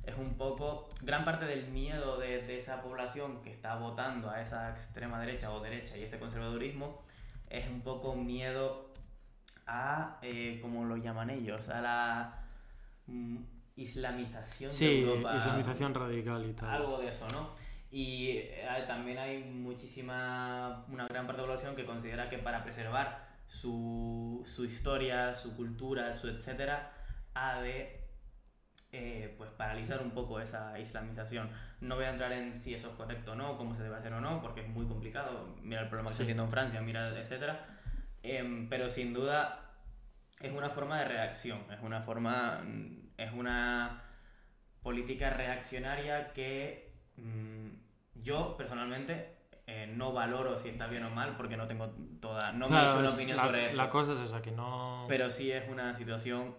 es un poco, gran parte del miedo de, de, esa población que está votando a esa extrema derecha o derecha y ese conservadurismo es un poco miedo a, eh, como lo llaman ellos, a la mm, islamización sí, de Europa. islamización radical y tal. Algo de eso, ¿no? Y eh, también hay muchísima, una gran parte de la población que considera que para preservar su, su historia, su cultura, su etcétera, ha de eh, pues paralizar un poco esa islamización. No voy a entrar en si eso es correcto o no, cómo se debe hacer o no, porque es muy complicado. Mira el problema que Sí. está teniendo en Francia, mira, etcétera. Em, pero sin duda es una forma de reacción, es una forma, mm, es una política reaccionaria que mm, yo personalmente eh, no valoro si está bien o mal porque no tengo toda, no me he hecho una opinión la, sobre esto. la cosa es esa, que no... Pero sí es una situación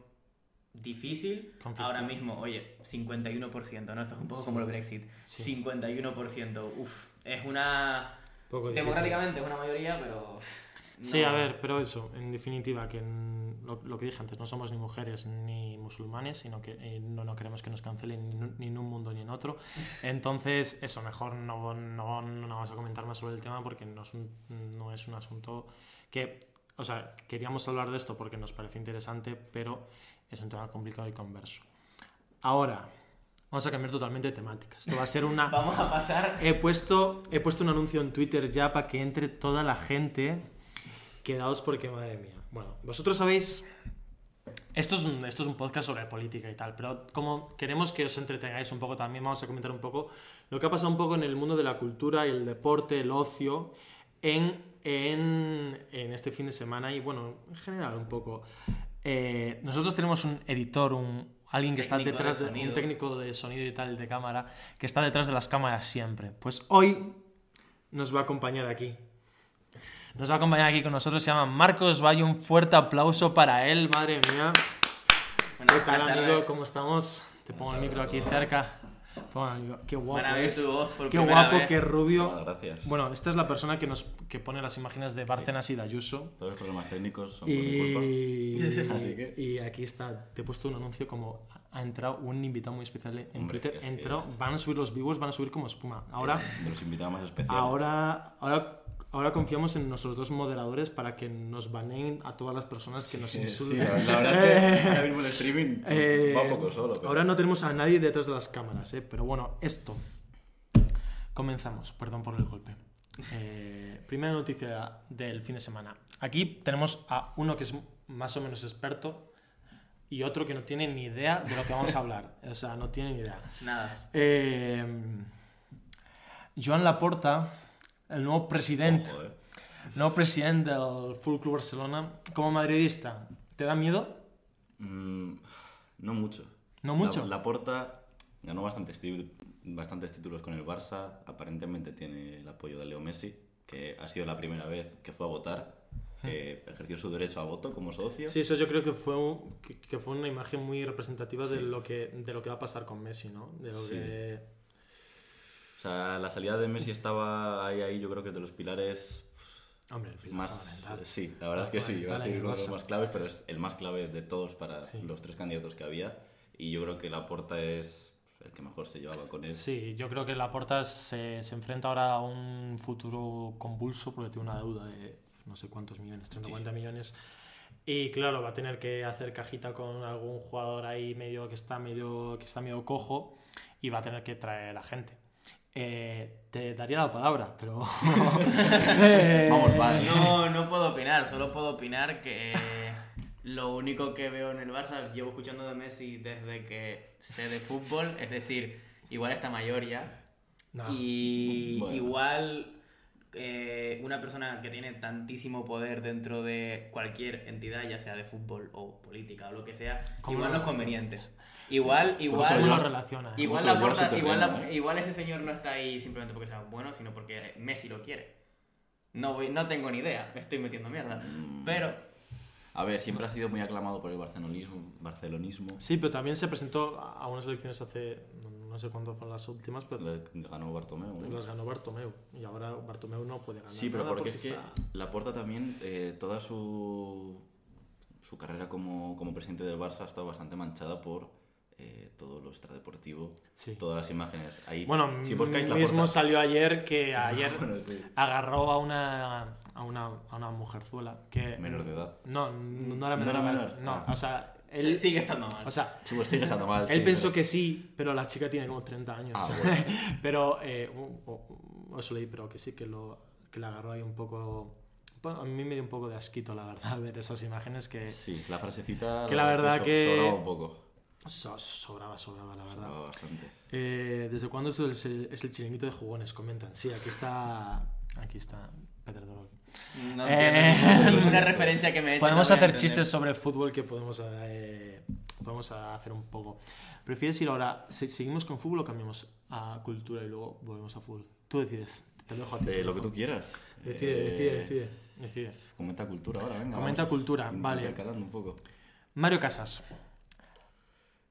difícil. Ahora mismo, oye, 51%, ¿no? Esto es un poco Sí. como el Brexit. Sí. 51%, uff, es una... poco. Democráticamente es una mayoría, pero... Sí, no- a ver, pero eso, en definitiva, que lo, lo que dije antes, no somos ni mujeres ni musulmanes, sino que eh, no, no queremos que nos cancelen ni, en- ni en un mundo ni en otro. Entonces, eso, mejor no, no, no vamos a comentar más sobre el tema porque no es un, no es un asunto que, o sea, queríamos hablar de esto porque nos parece interesante, pero es un tema complicado y converso. Ahora, vamos a cambiar totalmente de temática. Esto va a ser una... Vamos a pasar... He puesto, he puesto un anuncio en Twitter ya para que entre toda la gente. Quedaos porque, madre mía. Bueno, vosotros sabéis. Esto es, un, esto es un podcast sobre política y tal, pero como queremos que os entretengáis un poco también, vamos a comentar un poco lo que ha pasado un poco en el mundo de la cultura y el deporte, el ocio, en, en, en este fin de semana y, bueno, en general un poco. Eh, nosotros tenemos un editor, un, alguien que está de detrás de, un técnico de sonido y tal, de cámara, que está detrás de las cámaras siempre. Pues hoy nos va a acompañar aquí. Nos va a acompañar aquí con nosotros, se llama Marcos Valle. Un fuerte aplauso para él, madre mía. Bueno, ¿Qué tal, buenas amigo? ¿Cómo estamos? Te pongo el micro aquí cerca. Qué guapo es. Qué guapo, vez. qué rubio. Muchas gracias. Bueno, esta es la persona que nos que pone las imágenes de Bárcenas y de Ayuso. Todos los problemas técnicos son por mi culpa. Y, Así que- y aquí está, te he puesto un anuncio como ha entrado un invitado muy especial en Hombre, Twitter. Entró, van a subir los viewers, van a subir como espuma. Ahora, De los invitados más especiales. ahora, ahora, ahora confiamos en nuestros dos moderadores para que nos baneen a todas las personas que nos Sí, insulten. la, la verdad es que ahora mismo el streaming Eh, va un poco solo. pero- Ahora no tenemos a nadie detrás de las cámaras, ¿eh? pero bueno, esto. Comenzamos, perdón por el golpe. Eh, primera noticia del fin de semana. Aquí tenemos a uno que es más o menos experto y otro que no tiene ni idea de lo que vamos a hablar. O sea, no tiene ni idea. Nada. Eh, Joan Laporta, el nuevo presidente, eh. nuevo presidente del Full Club Barcelona, como madridista, ¿te da miedo? Mm, no mucho. No mucho. La, Porta ganó bastantes, bastantes títulos con el Barça. Aparentemente tiene el apoyo de Leo Messi, que ha sido la primera vez que fue a votar. que ejerció su derecho a voto como socio. Sí, eso yo creo que fue, un- que, que fue una imagen muy representativa de, lo que, de lo que va a pasar con Messi, ¿no? De lo Sí. que... O sea, la salida de Messi estaba ahí, ahí yo creo que es de los pilares Hombre, el pilar más... Sí, la verdad es que sí, iba a decir uno de los más claves, pero es el más clave de todos para Sí. los tres candidatos que había. Y yo creo que Laporta es el que mejor se llevaba con él. Sí, yo creo que Laporta se, se enfrenta ahora a un futuro convulso porque tiene una deuda de no sé cuántos millones, 30 o 40 millones. Y claro, va a tener que hacer cajita con algún jugador ahí medio que está medio, que está medio cojo y va a tener que traer a gente. Eh, te daría la palabra, pero... Eh, Vamos, vale. No, no puedo opinar, solo puedo opinar que lo único que veo en el Barça, llevo escuchando de Messi desde que sé de fútbol, es decir, igual está mayor ya. No. Y Bueno. igual eh, una persona que tiene tantísimo poder dentro de cualquier entidad, ya sea de fútbol o política o lo que sea, ¿Cómo igual no es conveniente. Igual, ¿Cómo igual, se ¿Cómo lo llevas- relaciona? eh? Igual, la lleva porta- igual, la- eh? igual ese señor no está ahí simplemente porque sea bueno, sino porque Messi lo quiere. No, voy- no tengo ni idea, me estoy metiendo mierda. Mm. Pero, A ver, siempre ha sido muy aclamado por el barcelonismo. barcelonismo. Sí, pero también se presentó a unas elecciones hace, no- sé cuándo fueron las últimas, pero Le ganó Bartomeu. ¿no? las ganó Bartomeu. Y ahora Bartomeu no puede ganar. Sí, pero nada porque es que está- Laporta también, eh, toda su, su carrera como, como presidente del Barça ha estado bastante manchada por eh, todo lo extradeportivo, Sí. todas las imágenes. Ahí, Bueno, si buscáis mismo Laporta... salió ayer que ayer Bueno, sí. agarró a una, a una, a una mujerzuela que... Menor de edad. No, no no era ¿No menor. era de edad. menor? No, Ah. o sea, Él él... sigue estando mal. O sea, Sí, pues sigue estando mal. él sí, pensó pero- que sí, pero la chica tiene como 30 años. Ah, bueno. pero eh, o- o- os leí, pero que sí, que, lo, que le agarró ahí un poco... A mí me dio un poco de asquito, la verdad, ver esas imágenes que Sí, la frasecita. Que la verdad que- un poco. So- sobraba, sobraba, la verdad. Sobraba bastante. Eh, ¿Desde cuándo esto es el, es el chiringuito de jugones? Comentan. Sí, aquí está... Aquí está Peter Dorol. No Eh, ninguna referencia que me eches, Podemos no hacer chistes sobre fútbol que podemos, eh, podemos hacer un poco. ¿Prefieres ir ahora, seguimos con fútbol o cambiamos a cultura y luego volvemos a fútbol? Tú decides, te lo dejo a ti. De lo que tú quieras. Decide, Eh, decide, decide, decide. Comenta cultura ahora, venga. Comenta vamos. cultura, vale. un poco. Mario Casas,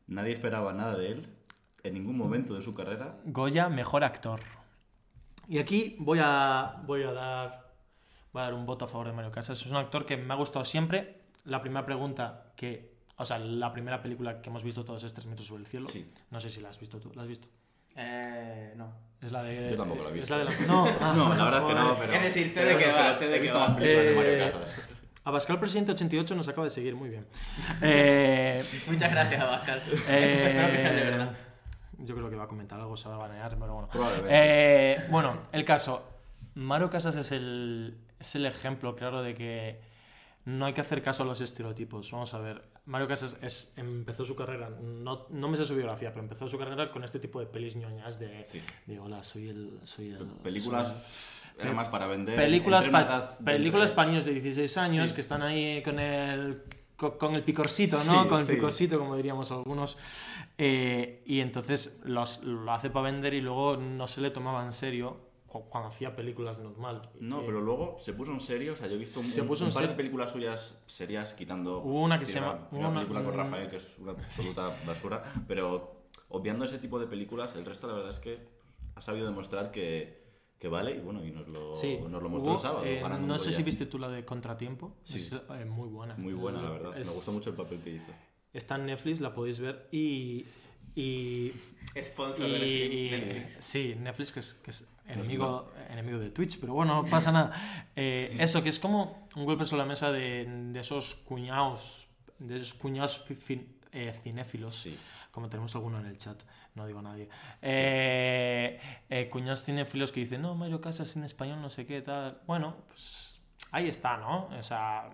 Nadie esperaba nada de él en ningún momento de su carrera. Goya, mejor actor. Y aquí voy a, voy a dar voy a dar un voto a favor de Mario Casas. Es un actor que me ha gustado siempre. La primera pregunta que, o sea, la primera película que hemos visto todos es Tres metros sobre el cielo. Sí. No sé si la has visto tú. ¿La has visto? Eh, no. Es la de. Yo tampoco la he es visto. la de la- No, ah, No, la verdad es que no, pero. Es decir, sé de qué va, sé he de qué visto va. más películas de Mario Casas. Abascal Presidente 88 nos acaba de seguir muy bien. Eh, Muchas gracias, Abascal. eh, Espero que sea de verdad. Yo creo que va a comentar algo, se va a banear, pero bueno. Probablemente. Eh, bueno, el caso. Mario Casas es el, es el ejemplo claro de que no hay que hacer caso a los estereotipos. Vamos a ver. Mario Casas es, empezó su carrera, no, no me sé su biografía, pero empezó su carrera con este tipo de pelis ñoñas de, Sí. de hola, soy el... Soy el Películas soy- era más para vender. películas, una pa- películas entre- para niños de 16 años Sí. que están ahí con el co- con el picorcito, Sí, ¿no? con el sí. picorcito, como diríamos algunos. Eh, y entonces los- lo hace para vender y luego no se le tomaba en serio cu- cuando hacía películas normal. No, Eh, pero luego se puso en serio. O sea, yo he visto un, Se un- puso un en par de películas suyas serias quitando. Hubo una que se llama- Una, una- película con mm, Rafael que es una absoluta basura. Pero obviando ese tipo de películas, el resto la verdad es que ha sabido demostrar que, que vale y bueno, y nos lo, Sí, nos lo mostró hubo, el sábado. eh, no sé si viste tú la de Contratiempo. Sí. Es, eh, muy buena. Muy buena, la verdad. Es- Me gustó mucho el papel que hizo. Está en Netflix, la podéis ver. Y. y Sponsor Y, del y- stream. sí, Netflix, que es, que es enemigo, enemigo de Twitch, pero bueno, no pasa nada. Eh, eso, que es como un golpe sobre la mesa de, de esos cuñados, de esos cuñados eh, cinéfilos, Sí. Como tenemos alguno en el chat, no digo nadie. Eh, eh, cuñados que dicen, no, Mario Casas en español, no sé qué, tal. Bueno, pues ahí está, ¿no? O sea,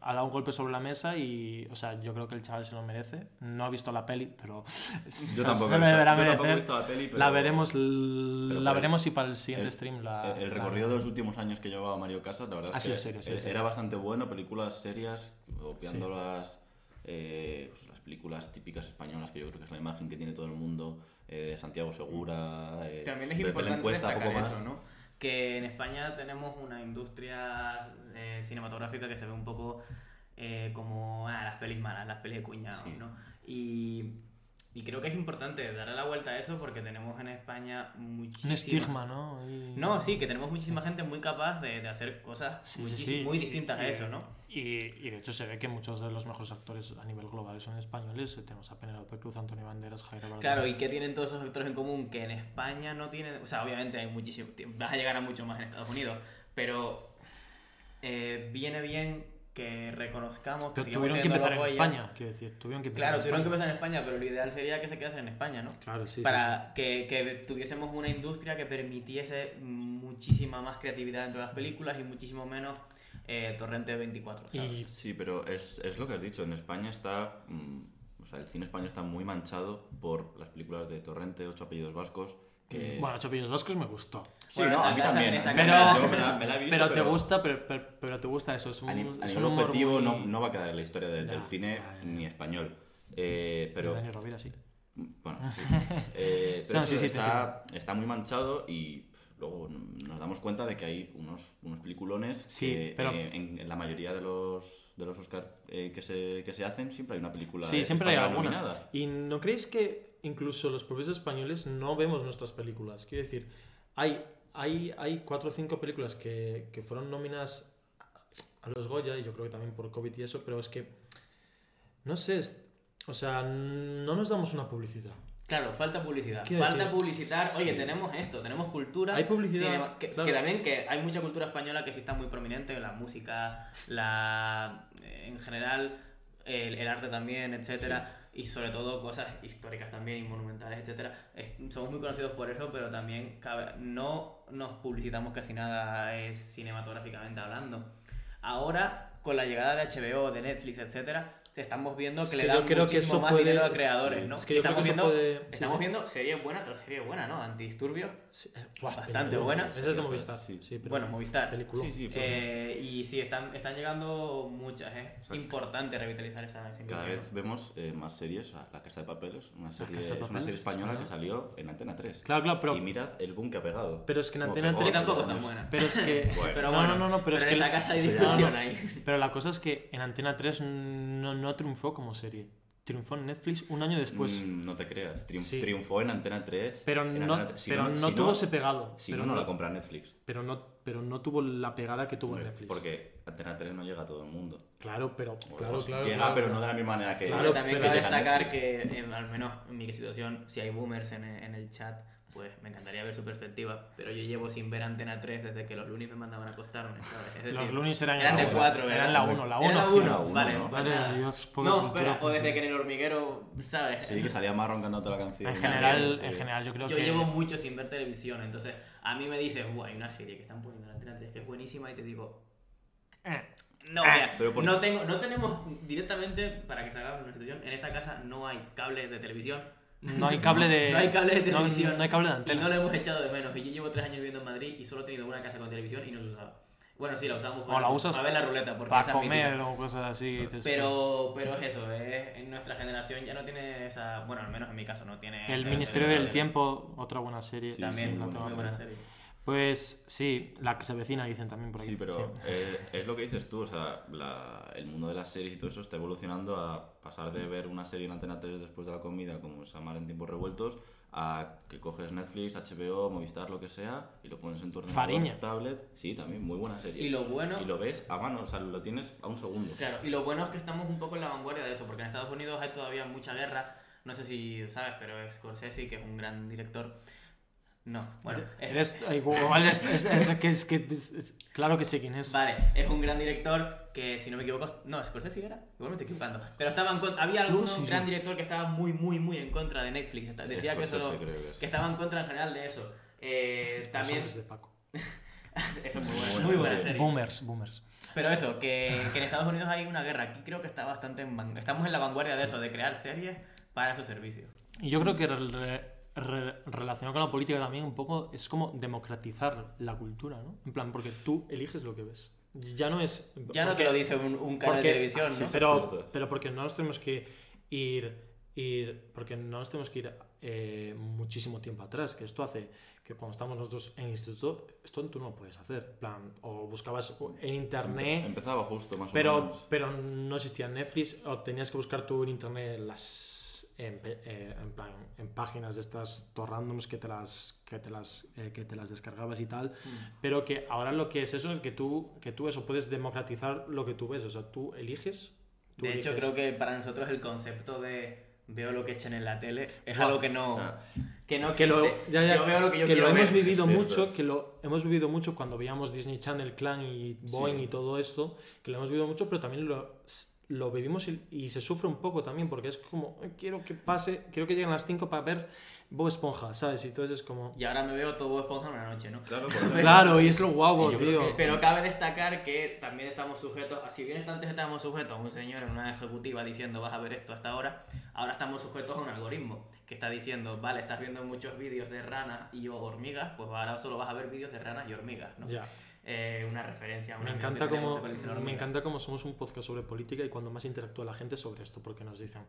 ha dado un golpe sobre la mesa y, o sea, yo creo que el chaval se lo merece. No ha visto la peli, pero Yo tampoco, se lo deberá yo tampoco he merecer. visto la peli, pero La veremos, pero la veremos y para el siguiente el- stream la. El, la- recorrido de los últimos años que llevaba Mario Casas, la verdad Ha es sido que serio, sí, sí. era bastante bueno, películas serias, obviando las, eh, pues, las películas típicas españolas, que yo creo que es la imagen que tiene todo el mundo, eh, de Santiago Segura, eh, También es importante encuesta, destacar poco más. eso, ¿no? Que en España tenemos una industria cinematográfica que se ve un poco como ah, las pelis malas, las pelis de cuñados, Sí. ¿no? Y, y creo que es importante darle la vuelta a eso porque tenemos en España muchísima... Un estigma, ¿no? Y- No, sí, que tenemos muchísima gente muy capaz de, de hacer cosas Sí, sí, muchísi- sí. muy distintas a eso, ¿no? Y, y de hecho se ve que muchos de los mejores actores a nivel global son españoles. Tenemos a Penélope Cruz, Antonio Banderas, Jairo Bardem. Claro, ¿y qué tienen todos esos actores en común? Que en España no tienen. O sea, obviamente hay muchísimo. Vas a llegar a mucho más en Estados Unidos. Pero eh, viene bien que reconozcamos que tuvieron que empezar en Goya. España, quiero decir. Tuvieron que empezar Claro, en tuvieron que empezar en España, pero lo ideal sería que se quedasen en España, ¿no? Claro, sí, sí, Para Que, que tuviésemos una industria que permitiese muchísima más creatividad dentro de las películas y muchísimo menos eh, torrente 24. sí. ¿sabes? Y Sí, pero es, es lo que has dicho, en España está, mm, o sea, el cine español está muy manchado por las películas de Torrente, Ocho apellidos vascos, que... bueno, Ocho Pillos Vascos me gustó. sí, bueno, no, a mí también. me la, me la visto, pero, te gusta, pero, pero, pero te gusta eso. Es un, A, ni- es un objetivo muy- no, no va a quedar en la historia de- Ya, del cine ni español. Eh, pero Dani Rovira, sí. Bueno, sí. Eh, pero No, sí, eso sí, te está, está muy manchado y luego nos damos cuenta de que hay unos, unos peliculones Sí, que pero- eh, en, en la mayoría de los, de los Oscar eh, que, se, que se hacen siempre hay una película Sí, siempre hay alguna. nominada. ¿Y no creéis que incluso los propios españoles no vemos nuestras películas? Quiero decir, hay, hay, hay cuatro o cinco películas que, que fueron nominadas a los Goya, y yo creo que también por COVID y eso, pero es que, no sé, es- o sea, no nos damos una publicidad. Claro, falta publicidad. Falta decir, publicitar. Oye, sí. tenemos esto, tenemos cultura. Hay publicidad, cinema- que, claro. que también que hay mucha cultura española que sí está muy prominente, la música, la en general, el, el arte también, etcétera. Y sobre todo cosas históricas también y monumentales, etcétera. Somos muy conocidos por eso, pero también no nos publicitamos casi nada eh, cinematográficamente hablando. Ahora, con la llegada de HBO, de Netflix, etcétera, estamos viendo Es que, que le yo dan creo que muchísimo eso más puede- dinero a creadores, sí, ¿no? es que yo creo estamos que eso viendo, puede- sí, estamos sí. viendo serie buena tras serie buena, ¿no? Antidisturbios. Sí, eh, Bastante buena. Esa es de Movistar. Sí. Sí, pero Bueno, Movistar. película. Sí, sí, pero Eh, y sí, están, están llegando muchas, ¿eh? Exacto. Importante revitalizar esa, Cada vez vemos eh, más series. o sea, La Casa de Papeles, una serie, es una serie española ¿no? que salió en Antena 3. Claro, claro, pero, Y mirad el boom que ha pegado. pero es que en Antena pegó Que 3 hace tampoco es tan buena. Pero es que. Bueno. Pero no, bueno, no, no, pero es que. en esta casa hay discusión no, no. ahí. Pero la cosa es que en Antena 3 no, no triunfó como serie. Triunfó en Netflix un año después. Mm, no te creas. Triun- Sí. Triunfó en Antena 3. pero no, Antena 3. Si pero no, si tuvo ese pegado. Si pero no, no la compra Netflix. Pero no, pero no tuvo la pegada que tuvo en Netflix. Porque Antena 3 no llega a todo el mundo. Claro, pero. Claro, claro. llega, claro. pero no de la misma manera que. Claro, Pero también cabe destacar Netflix. que, en- al menos en mi situación, si hay boomers en, en el chat, pues me encantaría ver su perspectiva. Pero yo llevo sin ver Antena 3 desde que los lunes me mandaban a acostarme, ¿sabes? Es decir, Los Loonies eran, eran de la uno. cuatro, Eran ¿verdad? la 1, la 1. Era la uno, uno, uno, vale. ¿no? pues nada. de Dios, No, espera, o desde que en el hormiguero, ¿sabes? Sí, que salía Marron cantando toda la canción. En general, Sí. en general yo creo Yo que. llevo mucho sin ver televisión, entonces a mí me dices, "Buah, hay una serie que están poniendo en Antena 3 que es buenísima y te digo, Eh, no, Eh, mira, pero por- no, tengo, no tenemos directamente, para que se haga una situación, en esta casa no hay cable de televisión, No hay cable de. no hay cable de no- televisión No, hay cable de y antena. no lo hemos echado de menos. Y yo llevo tres años viviendo en Madrid y solo he tenido una casa con televisión y no se usaba. Bueno, sí, la usamos O la usas para ver la ruleta, porque Para comer o cosas así. dices, Pero, pero es eso, es, en nuestra generación ya no tiene esa. Bueno, al menos en mi caso no tiene. El esa- Ministerio del Tiempo, otra buena serie. Sí, También, sí, no buena buena serie. Pues sí, la que se avecina, dicen también por aquí. Sí, pero Sí. eh, es lo que dices tú, o sea, la- el mundo de las series y todo eso está evolucionando a pasar de ver una serie en Antena 3 después de la comida, como se llama en tiempos revueltos, a que coges Netflix, HBO, Movistar, lo que sea, y lo pones en tu ordenador, Fariña. tablet. Sí, también, muy buena serie. Y lo bueno. Y lo ves a mano, o sea, lo tienes a un segundo. Claro, y lo bueno es que estamos un poco en la vanguardia de eso, porque en Estados Unidos hay todavía mucha guerra. No sé si sabes, pero es Scorsese, que es un gran director. No, bueno, es, Eres- eh, igual es, es- es que, es que- es- es- claro que sé quién es. Vale, es un gran director que, si no me equivoco, no, Scorsese era, igual me estoy equivocando. Pero estaba en contra, había algún No, sí, gran sí. director que estaba muy, muy, muy en contra de Netflix. Decía que, eso, creo que es. que estaba en contra en general de eso. Eh, también, de Paco. eso es muy buena, buena muy buena serie. Boomers, boomers. Pero eso, que, que en Estados Unidos hay una guerra. Aquí creo que está bastante en van- Estamos en la vanguardia de eso, de crear series para su servicio. Y yo creo que re- re- relacionado con la política también un poco es como democratizar la cultura, ¿no? En plan, porque tú eliges lo que ves. Ya no es... Ya no te lo dice un, un canal porque- de televisión, sí, ¿no? sí. pero, es cierto. pero porque no nos tenemos que ir, ir porque no nos tenemos que ir eh, muchísimo tiempo atrás, que esto hace que cuando estamos nosotros en instituto, esto tú no lo puedes hacer, en plan, o buscabas en internet, Empezaba justo, más o pero, menos. pero no existía Netflix, o tenías que buscar tú en internet las en, eh, en plan, en páginas de estas to randoms que te las que te las eh, que te las descargabas y tal pero que ahora lo que es eso es que tú que tú eso puedes democratizar lo que tú ves o sea tú eliges tú De hecho, eliges- creo que para nosotros el concepto de veo lo que echen en la tele es algo que no, o sea, que no que lo, ya, ya, yo veo lo que yo que quiero lo hemos ver. vivido Es mucho, que lo hemos vivido mucho cuando veíamos Disney Channel, Clan y Boeing Sí. y todo esto, que lo hemos vivido mucho, pero también lo, lo vivimos y, y se sufre un poco también, porque es como, "Eh, quiero que pase, quiero que lleguen las 5 para ver Bob Esponja, ¿sabes? Y entonces es como... Y ahora me veo todo Esponja en una noche, ¿no? Claro, y es lo guapo, Y tío. que- Pero cabe destacar que también estamos sujetos, a- si bien antes estábamos sujetos a un señor en una ejecutiva diciendo vas a ver esto hasta ahora, ahora estamos sujetos a un algoritmo que está diciendo, vale, estás viendo muchos vídeos de ranas y hormigas, pues ahora solo vas a ver vídeos de ranas y hormigas, ¿no? Ya. Eh, una referencia una Me que encanta, como, me encanta como somos un podcast sobre política y cuando más interactúa la gente sobre esto, porque nos dicen,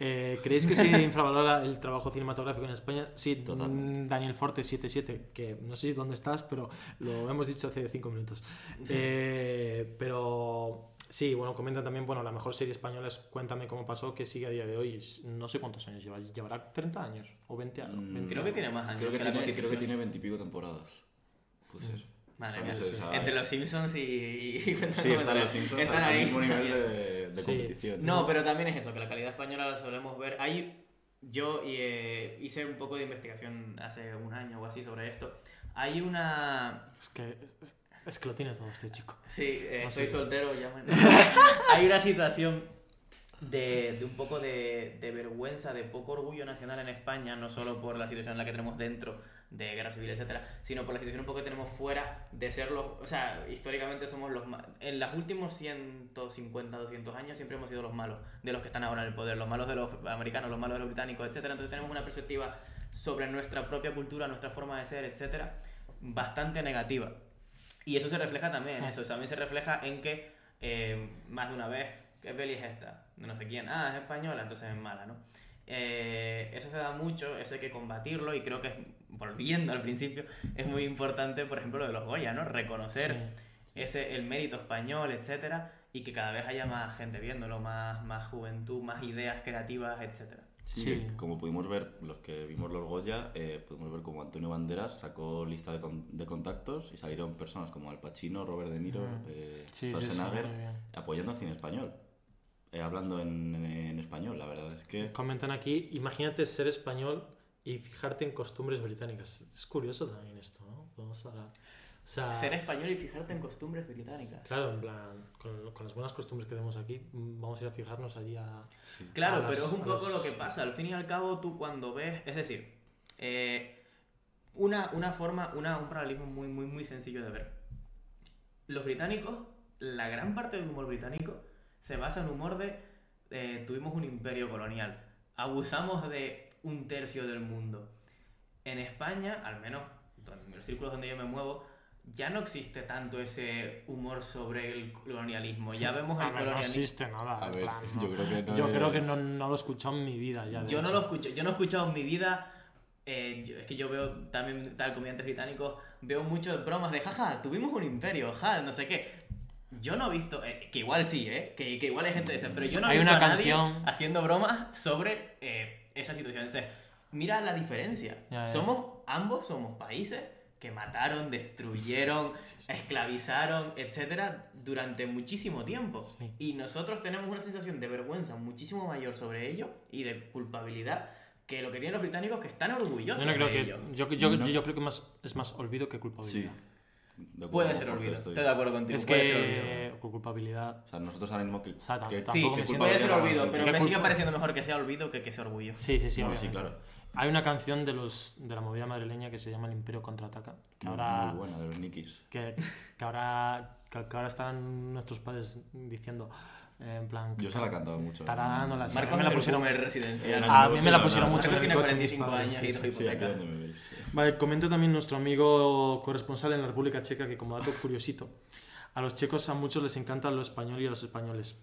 eh, ¿creéis que se infravalora el trabajo cinematográfico en España? Sí, Totalmente. mm, Daniel Forte 77, que no sé dónde estás, pero lo hemos dicho hace cinco minutos. Eh, pero sí, bueno, comentan también, bueno, la mejor serie española es Cuéntame cómo pasó, que sigue a día de hoy, no sé cuántos años lleva, llevará 30 años o 20 años. Mm, 20 Creo que tiene más años. Creo que, la tiene, creo que tiene veintipico temporadas. Puede ser. Madre mía, no Entre los Simpsons y... y Sí, están los Simpsons Están al ahí. mismo nivel de, de Sí. competición. No, pero también es eso, que la calidad española la solemos ver. Hay yo eh, hice un poco de investigación hace un año o así sobre esto. Hay una... Es que, es, es que lo tiene todo este chico. Sí, eh, No soy soltero, llamen. Hay una situación de, de un poco de, de vergüenza, de poco orgullo nacional en España, no solo por la situación en la que tenemos dentro de guerra civil, etcétera, sino por la situación un poco que tenemos fuera de ser los, o sea, históricamente somos los en los últimos 150, 200 años siempre hemos sido los malos de los que están ahora en el poder, los malos de los americanos, los malos de los británicos, etcétera. Entonces tenemos una perspectiva sobre nuestra propia cultura, nuestra forma de ser, etcétera, bastante negativa. Y eso se refleja también en Ah. eso, también se refleja en que eh, más de una vez, ¿qué peli es esta? De no sé quién, ah, es española, entonces es mala, ¿no? Eh, eso se da mucho, eso hay que combatirlo y creo que, es- volviendo al principio, es muy importante, por ejemplo, lo de los Goya, ¿no? Reconocer Sí. ese, el mérito español, etcétera, y que cada vez haya más gente viéndolo, más, más juventud, más ideas creativas, etcétera. Sí, Sí. como pudimos ver, los que vimos los Goya, eh, pudimos ver como Antonio Banderas sacó lista de, con- de contactos y salieron personas como Al Pacino, Robert De Niro, eh, Sí, sí, sí, Schwarzenegger, apoyando al cine español, eh, hablando en, en español. La verdad es que Comentan aquí, imagínate ser español y fijarte en costumbres británicas. Es curioso también esto, ¿no? Vamos a... O sea, Ser español y fijarte en costumbres británicas. claro, en plan, con, con las buenas costumbres que tenemos aquí, vamos a ir a fijarnos allí a... Claro, a las- pero es un a poco las- lo que pasa. Al fin y al cabo, tú cuando ves. Es decir, eh, una, una forma, una, un paralelismo muy, muy, muy sencillo de ver. Los británicos, la gran parte del humor británico se basa en humor de. eh, tuvimos un imperio colonial. Abusamos de un tercio del mundo. En España, al menos en los círculos donde yo me muevo, ya no existe tanto ese humor sobre el colonialismo. Ya vemos el ver, no colonialismo. existe nada. A en ver, plan, no. yo creo que no Yo creo que es- no, no lo he escuchado en mi vida ya. Yo no lo escucho, yo no he escuchado en mi vida. eh, yo- es que yo veo también tal comediantes británicos, veo muchas bromas de jaja, tuvimos un imperio, ja, no sé qué. Yo no he visto, eh, que igual sí, eh, que, que igual hay gente de esa, pero yo no he Hay visto una a nadie canción- haciendo bromas sobre eh, esa situación. Entonces, mira la diferencia. Ya, ya. Somos, ambos somos países que mataron, destruyeron, esclavizaron, etcétera, durante muchísimo tiempo. Sí. Y nosotros tenemos una sensación de vergüenza muchísimo mayor sobre ello y de culpabilidad que lo que tienen los británicos que están orgullosos Yo no creo de que. ello. Yo, yo, No. yo creo que más, es más olvido que sí. culpabilidad. Puede ser olvido. estoy. Estoy de acuerdo contigo. Es puede ser olvido. que. culpabilidad. O sea, nosotros ahora mismo que... O sea, que- tampoco sí, que Puede ser olvido, pero ¿Qué me sigue pareciendo mejor que sea olvido que que sea orgullo. Sí, sí, sí. No, sí, claro. Hay una canción de los de la movida madrileña que se llama El Imperio contraataca. Que Muy- ahora. Muy buena, de los Nikis. Que, que ahora. Que, que ahora están nuestros padres diciendo. En plan. Yo se la mucho. sí. Marcos a mí me la pusieron. residencial. A mí me la pusieron mucho en el tiene coche mis 45 padres, años y. Vale, comenta también nuestro amigo corresponsal en la República Checa que como dato curiosito, a los checos a muchos les encanta lo español y a los españoles.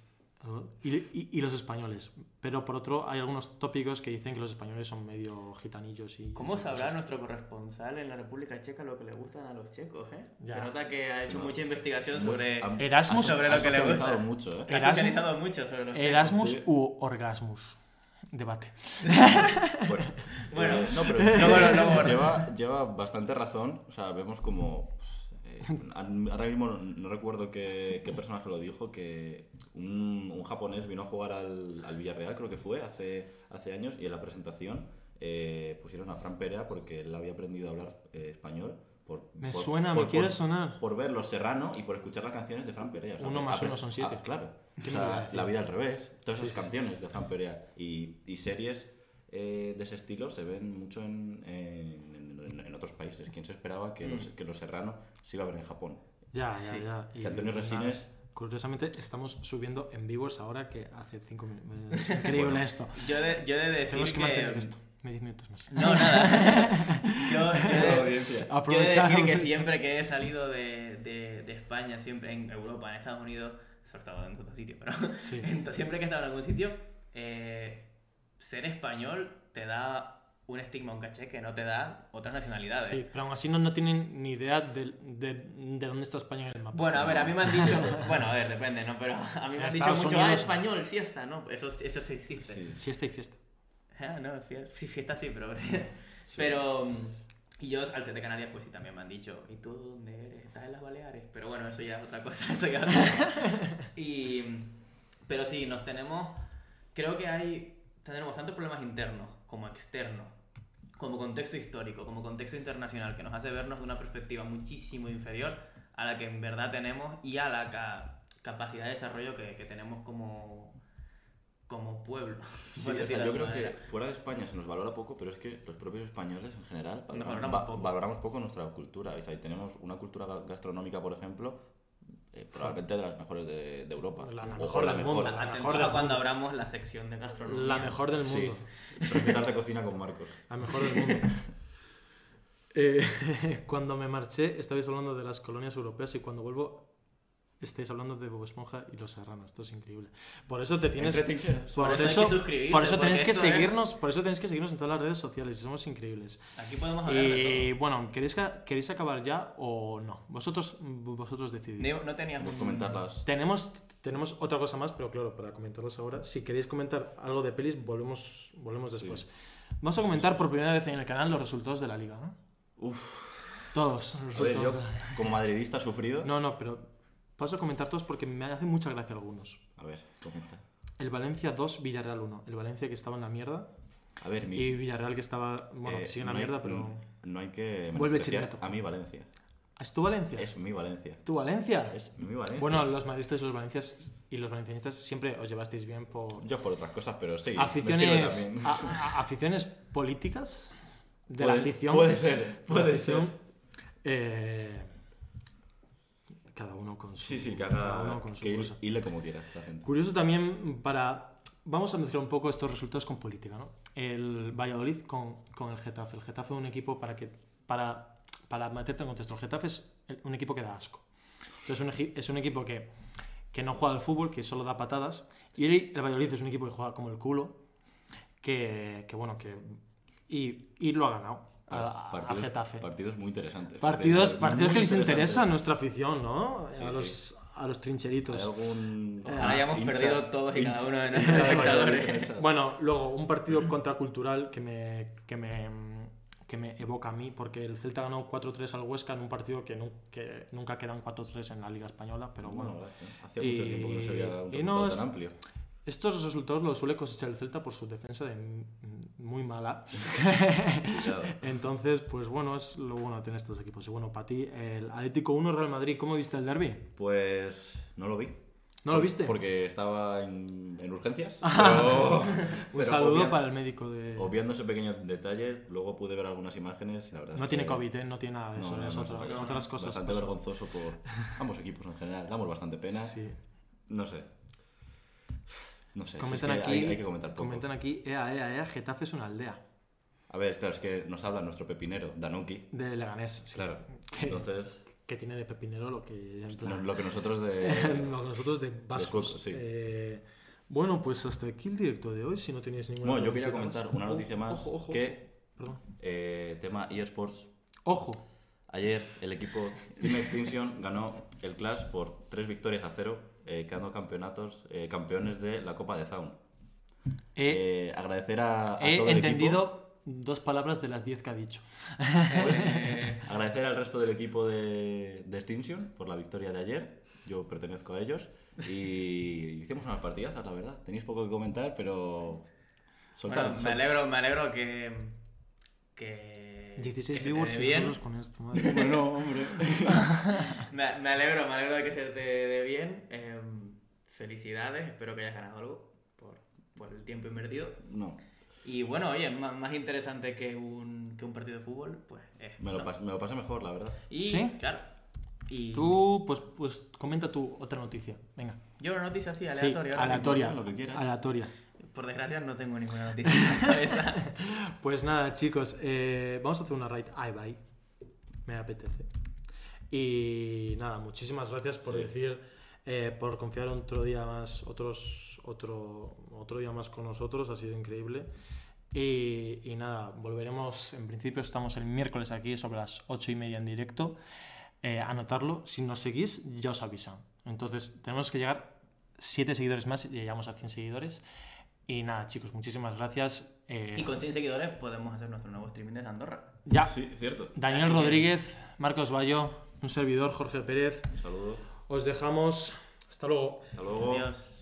Y, y- y los españoles. Pero por otro hay algunos tópicos que dicen que los españoles son medio gitanillos y... ¿Cómo sabrá cosas. nuestro corresponsal en la República Checa lo que le gustan a los checos, eh? Ya. Se nota que ha hecho no. mucha investigación Muy- sobre... ha- Erasmus- ha- sobre lo ha que le gusta. mucho, ¿eh? Ha Erasmus- socializado mucho sobre los checos. Erasmus Sí. u orgasmus. Debate. Bueno, Bueno, no, pero luego lo- luego- lleva, lleva bastante razón. O sea, vemos como. Eh, ahora mismo no, no recuerdo qué, qué personaje lo dijo, que un, un japonés vino a jugar al, al Villarreal, creo que fue, hace, hace años, y en la presentación eh, pusieron a Fran Perea porque él había aprendido a hablar eh, español. Por, Me por- suena, por- me quiere sonar. Por ver Los Serrano y por escuchar las canciones de Fran Perea. O sea, Uno más uno son siete. Ah, claro. O ¿Qué me iba a sea? La vida al revés. Todas esas sí, sí. canciones de Fran Perea y, y series eh, de ese estilo se ven mucho en, en- en- en otros países. ¿Quién se esperaba que, Mm. los, que Los Serrano se iba a ver en Japón? Ya, ya, Sí. ya. Que Antonio Resines- Curiosamente estamos subiendo en viewers ahora que hace cinco minutos. Es increíble Bueno. esto. Yo de, yo he de decir Tenemos que que... mantener esto. Me 10 minutos más. No, nada. yo, yo he de-. Quiero Aprovechar, decir que siempre que he salido de, de, de España, siempre en Europa, en Estados Unidos, sobre todo en otros sitios, pero Sí. ent- siempre que he estado en algún sitio, eh, ser español te da un estigma, un caché que no te da otras nacionalidades. Sí, pero aún así no, no tienen ni idea de, de, de dónde está España en el mapa. Bueno, a ver, a mí me han dicho, bueno, a ver, depende, ¿no? Pero a mí me han dicho mucho, ah, Unidos- español, siesta, ¿no? Eso, eso sí existe. Sí. Siesta y fiesta. Ah, no, fie- sí, fiesta sí, pero... Pero... mm, Y yo al ser de Canarias, pues sí, también me han dicho, ¿y tú dónde eres? ¿Estás en las Baleares? Pero bueno, eso ya es otra cosa, eso ya es otra y, Pero sí, nos tenemos... Creo que hay... Tenemos tantos problemas internos como externo, como contexto histórico, como contexto internacional, que nos hace vernos de una perspectiva muchísimo inferior a la que en verdad tenemos y a la ca- capacidad de desarrollo que, que tenemos como, como pueblo. Sí, o sea, yo creo alguna que manera. fuera de España se nos valora poco, pero es que los propios españoles en general valoramos, valoramos va- poco. valoramos poco nuestra cultura. O sea, tenemos una cultura ga- gastronómica, por ejemplo, eh, probablemente de las mejores de, de Europa. La- mejor la del mejor. mundo, la mejor del cuando mundo. abramos la sección de gastronomía. La mejor del Sí. mundo. Recetas de cocina con Marcos. La mejor del mundo. Eh, cuando me marché, estabais hablando de las colonias europeas y cuando vuelvo, estáis hablando de Bob Esponja y los serranos. Esto es increíble. Por eso te tienes. Por, Por eso que por eso tenéis que esto seguirnos, por eso tenéis que seguirnos en todas las redes sociales, y somos increíbles. Aquí podemos hablar de Y todo. bueno, ¿queréis, ¿queréis acabar ya o no? Vosotros, vosotros decidís. No, no tenías Vamos a un- comentar las... Tenemos, tenemos otra cosa más, pero claro, para comentarlas ahora. Si queréis comentar algo de pelis, volvemos, volvemos Sí. después. Vamos a comentar por primera vez en el canal los resultados de la liga, ¿no? Uf, Todos los ver, resultados. yo de la liga. como madridista sufrido... No, no, pero paso a comentar todos porque me hacen mucha gracia algunos. A ver, comenta. El Valencia 2, Villarreal 1. El Valencia que estaba en la mierda A ver, mi... y Villarreal que estaba, bueno, eh, sigue en la no hay- mierda, pero... No hay que Vuelve Chirineto. a mi Valencia. ¿Es tu Valencia? Es mi Valencia. ¿Tu Valencia? Es mi Valencia. Bueno, los madridistas y los valencias y los valencianistas siempre os llevasteis bien por Yo por otras cosas, pero sí. aficiones, a- a- aficiones políticas de Puede- la afición. Puede ser, puede ser. eh, cada uno con su, Sí, sí, cada haga uno con su que cosa. hile como quiera la gente. Curioso también para... Vamos a mezclar un poco estos resultados con política, ¿no? El Valladolid con, con el Getafe. El Getafe es un equipo para que... Para, para meterte en contexto, el Getafe es un equipo que da asco. Entonces es un, es un equipo que, que no juega al fútbol, que solo da patadas. Y el, el Valladolid es un equipo que juega como el culo, que, que bueno, que... Y, y lo ha ganado a- a- partidos, Getafe. partidos muy interesantes. Partidos, Muy partidos que les interesa a nuestra afición, ¿no? Sí, a, sí. los, a los ¿Hay trincheritos. algún. Ojalá hayamos hincha- perdido todos y cada hincha- uno de nuestros espectadores. Bueno, luego un partido contracultural que me, que me, que me evoca a mí, porque el Celta ganó 4-3 al Huesca en un partido que, nu- que nunca quedan 4-3 en la Liga Española, pero Bueno, que hacía mucho Y- tiempo que no se veía un y resultado no, tan amplio. Estos resultados los suele cosechar el Celta por su defensa de muy mala. Entonces, pues bueno, es lo bueno de tener estos equipos. Y bueno, para ti, el Atlético 1 Real Madrid, ¿cómo viste el derby? Pues no lo vi. ¿No lo viste? Porque estaba en, en urgencias. Ah, pero- Un pero saludo obvia- para el médico de... Obviando ese pequeño detalle, luego pude ver algunas imágenes y la verdad es No que- tiene COVID, ¿eh? No tiene nada de eso, no, es no, otra- otras cosas. Bastante vergonzoso por ambos equipos en general. Damos bastante pena. Sí. No sé. No sé. si es Comentan que aquí, hay, hay que comentar poco. comentan aquí, ea, ea, ea, Getafe es una aldea A ver, claro, es que nos habla nuestro pepinero, Danuki. de Leganés. sí. Claro. Que- Entonces, Que tiene de pepinero lo que en plan- no- lo que nosotros de. lo que nosotros de vascos. sí. Eh, bueno, pues hasta aquí el directo de hoy, si no tenéis ninguna Bueno, yo quería comentar una noticia más Ojo, ojo, que Perdón. eh, tema eSports. Ojo. Ayer el equipo Team Extinction ganó el Clash por 3 victorias a 0, eh, quedando campeonatos, eh, campeones de la Copa de Zaun. He, Eh, agradecer a, a he todo el entendido dos palabras de las diez que ha dicho. equipo. Agradecer al resto del equipo de, de Extinction por la victoria de ayer. Yo pertenezco a ellos. Y hicimos unas partidazas, la verdad. Tenéis poco que comentar, pero. soltar- Bueno, me alegro, me alegro que. que 16 que se te viewers y nosotros con esto, madre. Bueno, hombre. Me, me alegro, me alegro de que se te dé bien. Em, felicidades, espero que hayas ganado algo por, por el tiempo invertido. No, Y bueno, oye, más, más interesante que un, que un partido de fútbol, pues es. me lo, ¿no? pas- me lo pasé mejor, la verdad. Y ¿Sí? claro. Y Tú, pues, pues comenta tú otra noticia. Venga. yo una noticia así, Sí, aleatoria. ahora aleatoria. lo que quieras. Aleatoria. Por desgracia no tengo ninguna noticia en la cabeza. Pues nada, chicos, eh, vamos a hacer una raid Ay, bye. Me apetece. Y nada, muchísimas gracias por Sí. decir, eh, por confiar otro día más, otros, otro, otro día más con nosotros, ha sido increíble. Y, y nada, volveremos, en principio estamos el miércoles aquí sobre las ocho y media en directo. Eh, anotarlo, si nos seguís ya os avisan. Entonces tenemos que llegar siete seguidores más y llegamos a 100 seguidores. Y nada, chicos, muchísimas gracias. Eh, y con 100 seguidores podemos hacer nuestro nuevo streaming de Andorra. ya, Sí, cierto. Daniel Así que- Rodríguez, Marcos Bayo, un servidor, Jorge Pérez. Un saludo. Os dejamos. Hasta luego. Hasta luego. Adiós.